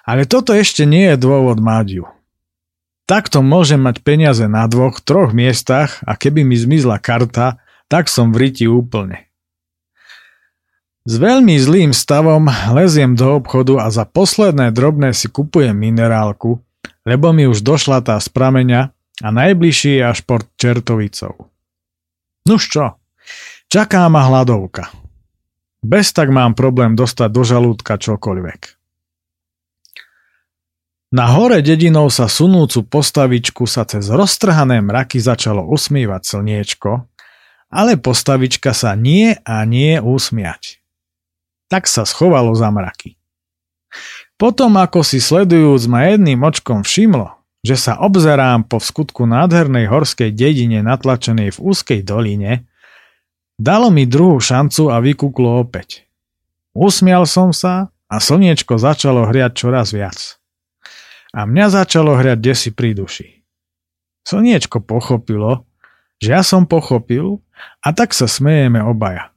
[SPEAKER 1] Ale toto ešte nie je dôvod mať ju. Takto môžem mať peniaze na dvoch, troch miestach a keby mi zmizla karta, tak som v riti úplne. S veľmi zlým stavom leziem do obchodu a za posledné drobné si kupujem minerálku, lebo mi už došla tá z prameňa a najbližší je až pod Čertovicou. Nuž čo, čaká ma hladovka. Bez tak mám problém dostať do žalúdka čokoľvek. Na hore dedinou sa sunúcu postavičku sa cez roztrhané mraky začalo usmievať slniečko, ale postavička sa nie a nie usmiať tak sa schovalo za mraky. Potom ako si sledujúc ma jedným očkom všimlo, že sa obzerám po skutku nádhernej horskej dedine natlačenej v úzkej doline, dalo mi druhú šancu a vykúklo opäť. Usmial som sa a slniečko začalo hriať čoraz viac. A mňa začalo hriať desi pri duši. Slniečko pochopilo, že ja som pochopil a tak sa smejeme obaja.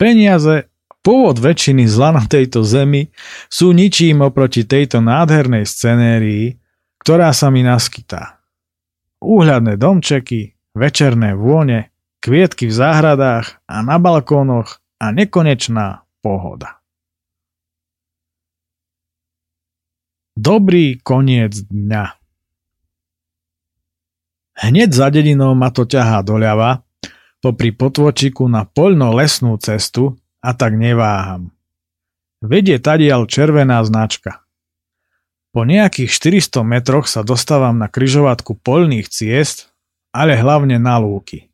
[SPEAKER 1] Peniaze Pôvod väčšiny zla na tejto zemi sú ničím oproti tejto nádhernej scenérii, ktorá sa mi naskytá. Úhľadné domčeky, večerné vône, kvietky v záhradách a na balkónoch a nekonečná pohoda. Dobrý koniec dňa. Hneď za dedinou ma to ťahá doľava, popri potvočiku na poľno-lesnú cestu, a tak neváham. vedie tadiaľ červená značka. Po nejakých 400 metroch sa dostávam na kryžovatku poľných ciest, ale hlavne na lúky.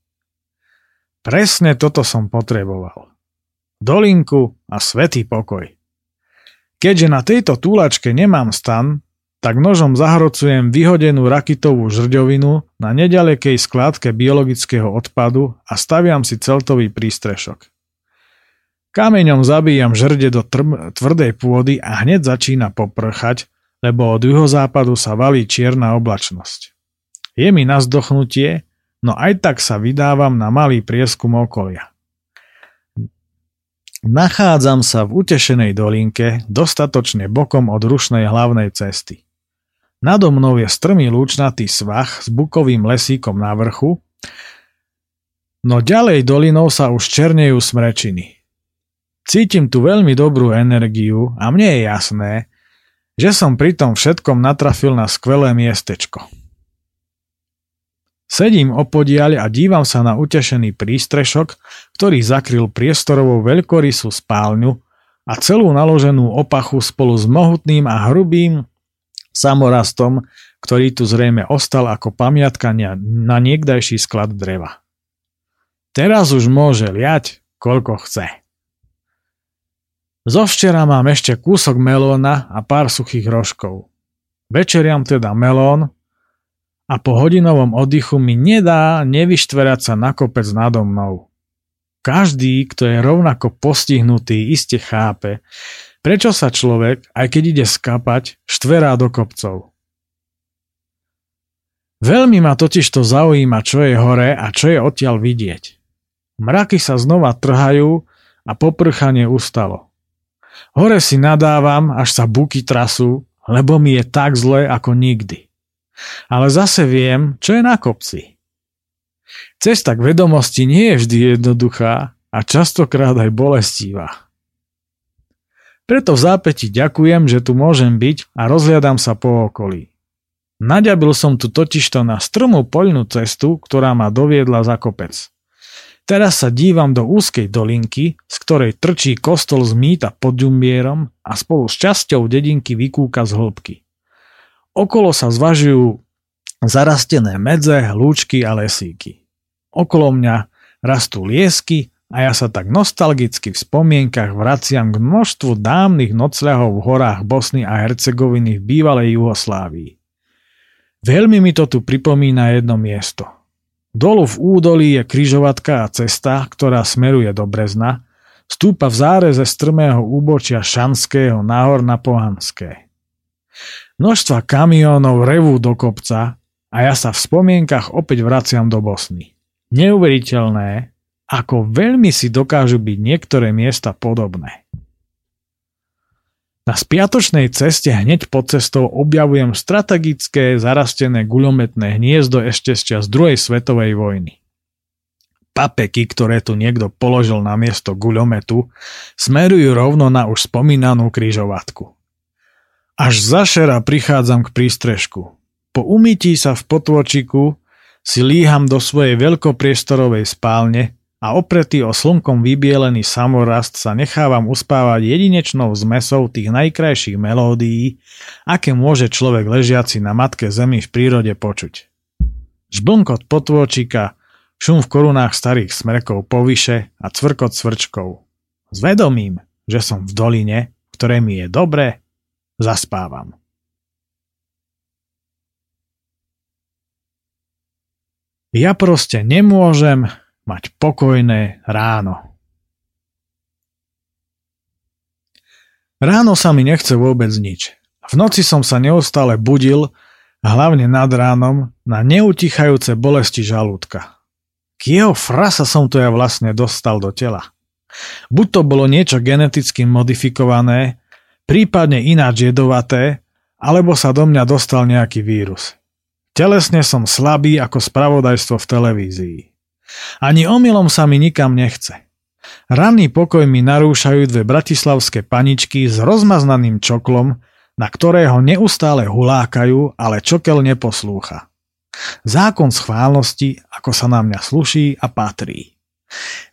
[SPEAKER 1] Presne toto som potreboval. Dolinku a svetý pokoj. Keďže na tejto túlačke nemám stan, tak nožom zahrocujem vyhodenú rakitovú žrďovinu na nedalekej skládke biologického odpadu a staviam si celtový prístrešok. Kameňom zabíjam žrde do tr- tvrdej pôdy a hneď začína poprchať, lebo od juhozápadu sa valí čierna oblačnosť. Je mi na zdochnutie, no aj tak sa vydávam na malý prieskum okolia. Nachádzam sa v utešenej dolinke, dostatočne bokom od rušnej hlavnej cesty. Nado mnou je strmý lúčnatý svah s bukovým lesíkom na vrchu, no ďalej dolinou sa už černejú smrečiny. Cítim tu veľmi dobrú energiu a mne je jasné, že som pri tom všetkom natrafil na skvelé miestečko. Sedím opodiaľ a dívam sa na utešený prístrešok, ktorý zakryl priestorovou veľkorysú spálňu a celú naloženú opachu spolu s mohutným a hrubým samorastom, ktorý tu zrejme ostal ako pamiatka na niekdajší sklad dreva. Teraz už môže liať, koľko chce. Zo včera mám ešte kúsok melóna a pár suchých rožkov. Večeriam teda melón a po hodinovom oddychu mi nedá nevyštverať sa na kopec nado mnou. Každý, kto je rovnako postihnutý, iste chápe, Prečo sa človek, aj keď ide skapať, štverá do kopcov? Veľmi ma totiž to zaujíma, čo je hore a čo je odtiaľ vidieť. Mraky sa znova trhajú a poprchanie ustalo. Hore si nadávam, až sa buky trasú, lebo mi je tak zle ako nikdy. Ale zase viem, čo je na kopci. Cesta k vedomosti nie je vždy jednoduchá a častokrát aj bolestivá. Preto v zápäti ďakujem, že tu môžem byť a rozhliadam sa po okolí. Naďabil som tu totižto na strmú poľnú cestu, ktorá ma doviedla za kopec. Teraz sa dívam do úzkej dolinky, z ktorej trčí kostol z mýta pod ďumbierom a spolu s časťou dedinky vykúka z hĺbky. Okolo sa zvažujú zarastené medze, lúčky a lesíky. Okolo mňa rastú liesky a ja sa tak nostalgicky v spomienkach vraciam k množstvu dámnych nocľahov v horách Bosny a Hercegoviny v bývalej Juhoslávii. Veľmi mi to tu pripomína jedno miesto. Dolu v údolí je kryžovatka a cesta, ktorá smeruje do Brezna, stúpa v záreze strmého úbočia Šanského nahor na Pohanské. Množstva kamionov revú do kopca a ja sa v spomienkach opäť vraciam do Bosny. Neuveriteľné, ako veľmi si dokážu byť niektoré miesta podobné. Na spiatočnej ceste hneď pod cestou objavujem strategické zarastené guľometné hniezdo ešte z čas druhej svetovej vojny. Papeky, ktoré tu niekto položil na miesto guľometu, smerujú rovno na už spomínanú kryžovatku. Až zašera prichádzam k prístrežku. Po umytí sa v potvočiku si líham do svojej veľkopriestorovej spálne a opretý o slnkom vybielený samorast sa nechávam uspávať jedinečnou zmesou tých najkrajších melódií, aké môže človek ležiaci na matke zemi v prírode počuť. Žblnkot potôčika, šum v korunách starých smrekov povyše a cvrkot cvrčkov. S vedomím, že som v doline, v mi je dobre, zaspávam. Ja proste nemôžem, mať pokojné ráno. Ráno sa mi nechce vôbec nič. V noci som sa neustále budil, hlavne nad ránom, na neutichajúce bolesti žalúdka. Kieho frasa som to ja vlastne dostal do tela. Buď to bolo niečo geneticky modifikované, prípadne ináč jedovaté, alebo sa do mňa dostal nejaký vírus. Telesne som slabý ako spravodajstvo v televízii. Ani omylom sa mi nikam nechce. Ranný pokoj mi narúšajú dve bratislavské paničky s rozmaznaným čoklom, na ktorého neustále hulákajú, ale čokel neposlúcha. Zákon schválnosti, ako sa na mňa sluší a patrí.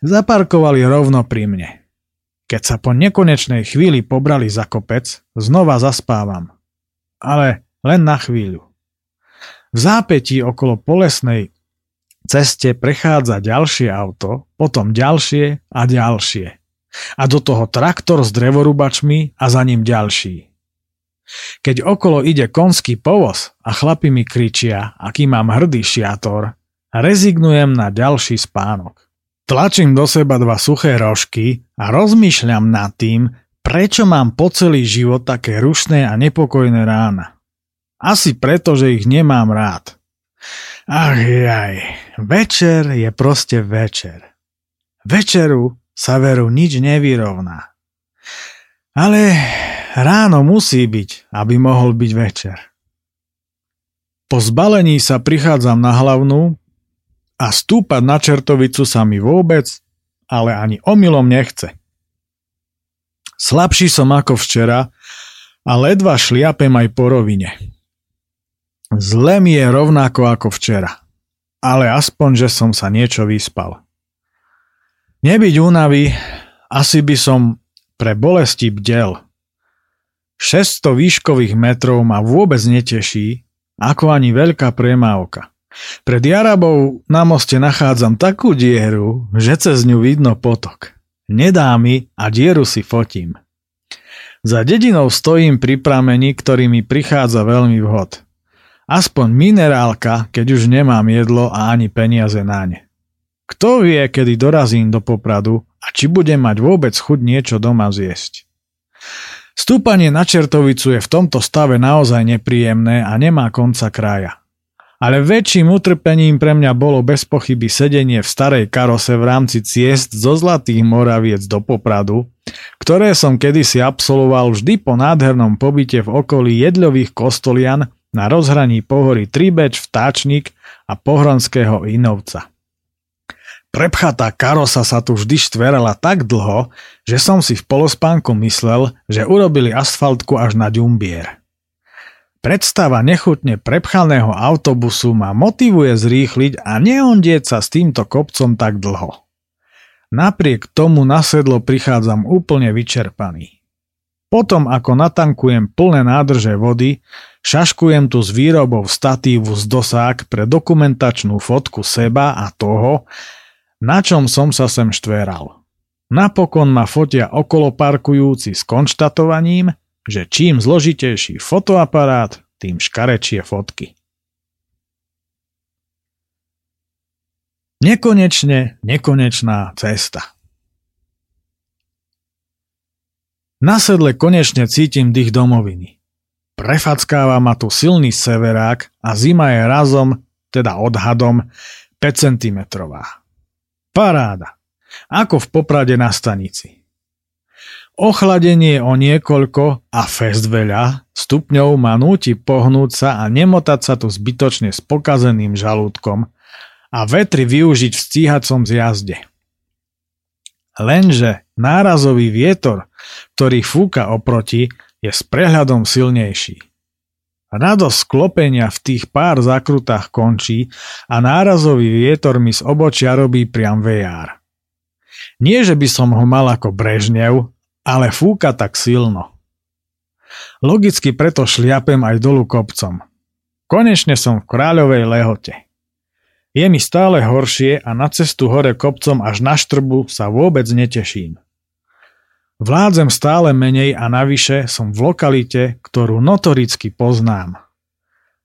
[SPEAKER 1] Zaparkovali rovno pri mne. Keď sa po nekonečnej chvíli pobrali za kopec, znova zaspávam. Ale len na chvíľu. V zápetí okolo polesnej ceste prechádza ďalšie auto, potom ďalšie a ďalšie. A do toho traktor s drevorubačmi a za ním ďalší. Keď okolo ide konský povoz a chlapi mi kričia, aký mám hrdý šiator, rezignujem na ďalší spánok. Tlačím do seba dva suché rožky a rozmýšľam nad tým, prečo mám po celý život také rušné a nepokojné rána. Asi preto, že ich nemám rád. Ach jaj, večer je proste večer. Večeru sa veru nič nevyrovná. Ale ráno musí byť, aby mohol byť večer. Po zbalení sa prichádzam na hlavnú a stúpať na čertovicu sa mi vôbec, ale ani omylom nechce. Slabší som ako včera a ledva šliapem aj po rovine. Zle mi je rovnako ako včera, ale aspoň, že som sa niečo vyspal. Nebyť únavy, asi by som pre bolesti bdel. 600 výškových metrov ma vôbec neteší, ako ani veľká premávka. Pred Jarabou na moste nachádzam takú dieru, že cez ňu vidno potok. Nedá mi a dieru si fotím. Za dedinou stojím pri prameni, ktorý mi prichádza veľmi vhod. Aspoň minerálka, keď už nemám jedlo a ani peniaze na ne. Kto vie, kedy dorazím do Popradu a či budem mať vôbec chuť niečo doma zjesť. Stúpanie na Čertovicu je v tomto stave naozaj nepríjemné a nemá konca kraja. Ale väčším utrpením pre mňa bolo bez pochyby sedenie v starej karose v rámci ciest zo Zlatých Moraviec do Popradu, ktoré som kedysi absolvoval vždy po nádhernom pobyte v okolí jedľových kostolian na rozhraní pohory Tribeč, Vtáčnik a Pohronského Inovca. Prepchatá karosa sa tu vždy štverala tak dlho, že som si v polospánku myslel, že urobili asfaltku až na ďumbier. Predstava nechutne prepchaného autobusu ma motivuje zrýchliť a neondieť sa s týmto kopcom tak dlho. Napriek tomu na sedlo prichádzam úplne vyčerpaný. Potom ako natankujem plné nádrže vody, šaškujem tu s výrobou statívu z dosák pre dokumentačnú fotku seba a toho, na čom som sa sem štveral. Napokon ma fotia okolo parkujúci s konštatovaním, že čím zložitejší fotoaparát, tým škarečie fotky. Nekonečne nekonečná cesta. Na sedle konečne cítim dých domoviny. Prefackáva ma tu silný severák a zima je razom, teda odhadom, 5 cm. Paráda. Ako v Poprade na stanici. Ochladenie o niekoľko a fest veľa stupňov ma núti pohnúť sa a nemotať sa tu zbytočne s pokazeným žalúdkom a vetri využiť v stíhacom zjazde. Lenže nárazový vietor, ktorý fúka oproti, je s prehľadom silnejší. Radosť sklopenia v tých pár zakrutách končí a nárazový vietor mi z obočia robí priam vejár. Nie, že by som ho mal ako Brežnev, ale fúka tak silno. Logicky preto šliapem aj dolu kopcom. Konečne som v kráľovej lehote. Je mi stále horšie a na cestu hore kopcom až na štrbu sa vôbec neteším. Vládzem stále menej a navyše som v lokalite, ktorú notoricky poznám.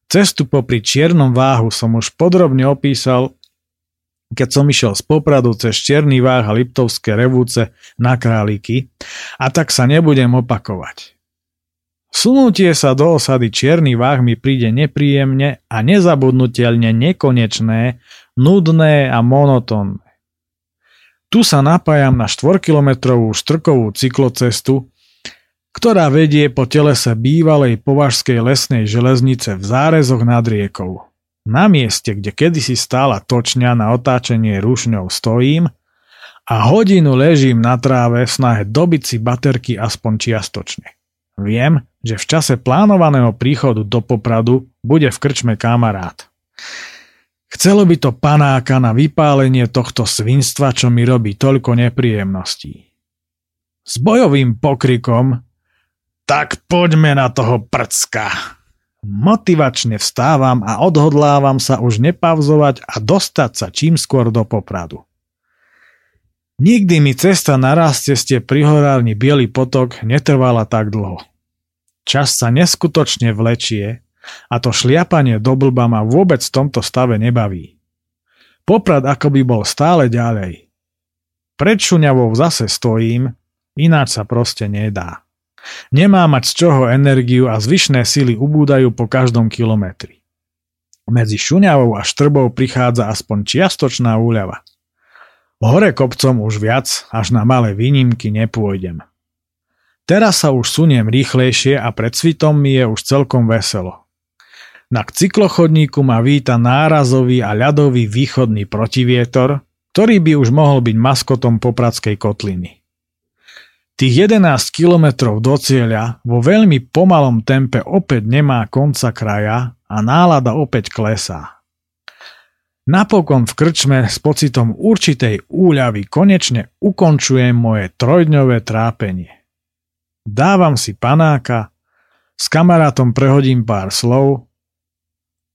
[SPEAKER 1] Cestu popri čiernom váhu som už podrobne opísal keď som išiel z Popradu cez Černý váh a Liptovské revúce na Králiky a tak sa nebudem opakovať. Sunutie sa do osady Čierny váh mi príde nepríjemne a nezabudnutelne nekonečné, nudné a monotónne. Tu sa napájam na 4-kilometrovú štrkovú cyklocestu, ktorá vedie po telese bývalej považskej lesnej železnice v zárezoch nad riekou. Na mieste, kde kedysi stála točňa na otáčenie rušňou stojím a hodinu ležím na tráve v snahe dobiť si baterky aspoň čiastočne. Viem, že v čase plánovaného príchodu do Popradu bude v krčme kamarát. Chcelo by to panáka na vypálenie tohto svinstva, čo mi robí toľko nepríjemností. s bojovým pokrikom Tak poďme na toho prcka. Motivačne vstávam a odhodlávam sa už nepavzovať a dostať sa čím skôr do Popradu. Nikdy mi cesta na raz ceste pri Bielý potok netrvala tak dlho. Čas sa neskutočne vlečie a to šliapanie do blba ma vôbec v tomto stave nebaví. Poprad ako by bol stále ďalej. Pred šuňavou zase stojím, ináč sa proste nedá. Nemá mať z čoho energiu a zvyšné sily ubúdajú po každom kilometri. Medzi šuňavou a štrbou prichádza aspoň čiastočná úľava. Hore kopcom už viac, až na malé výnimky nepôjdem. Teraz sa už suniem rýchlejšie a pred svitom mi je už celkom veselo. Na cyklochodníku ma víta nárazový a ľadový východný protivietor, ktorý by už mohol byť maskotom Popradskej kotliny. Tých 11 kilometrov do cieľa vo veľmi pomalom tempe opäť nemá konca kraja a nálada opäť klesá. Napokon v krčme s pocitom určitej úľavy konečne ukončujem moje trojdňové trápenie. Dávam si panáka, s kamarátom prehodím pár slov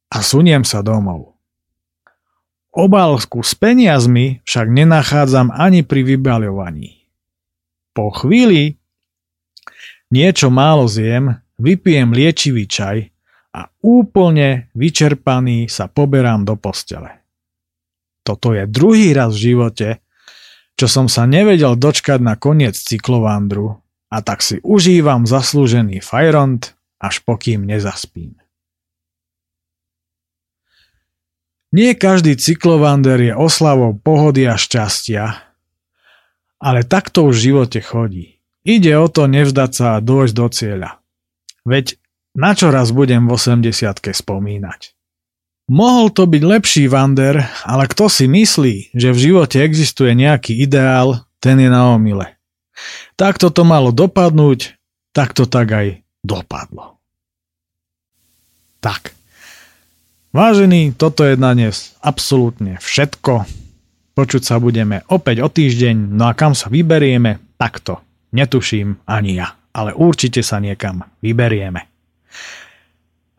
[SPEAKER 1] a suniem sa domov. Obálku s peniazmi však nenachádzam ani pri vybaľovaní. Po chvíli niečo málo zjem, vypijem liečivý čaj a úplne vyčerpaný sa poberám do postele. Toto je druhý raz v živote, čo som sa nevedel dočkať na koniec cyklovandru a tak si užívam zaslúžený fajront, až pokým nezaspím. Nie každý cyklovander je oslavou pohody a šťastia, ale takto v živote chodí. Ide o to nevzdať sa a dôjsť do cieľa. Veď na čo raz budem v 80 spomínať? Mohol to byť lepší Vander, ale kto si myslí, že v živote existuje nejaký ideál, ten je na omyle. Takto to malo dopadnúť, tak to tak aj dopadlo. Tak. Vážení, toto je na dnes absolútne všetko. Počuť sa budeme opäť o týždeň, no a kam sa vyberieme, takto. Netuším ani ja, ale určite sa niekam vyberieme.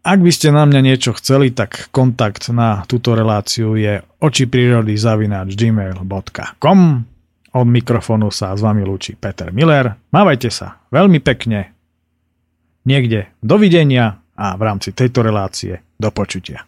[SPEAKER 1] Ak by ste na mňa niečo chceli, tak kontakt na túto reláciu je očiprirody.gmail.com Od mikrofónu sa s vami lúči Peter Miller. Mávajte sa veľmi pekne. Niekde dovidenia a v rámci tejto relácie do počutia.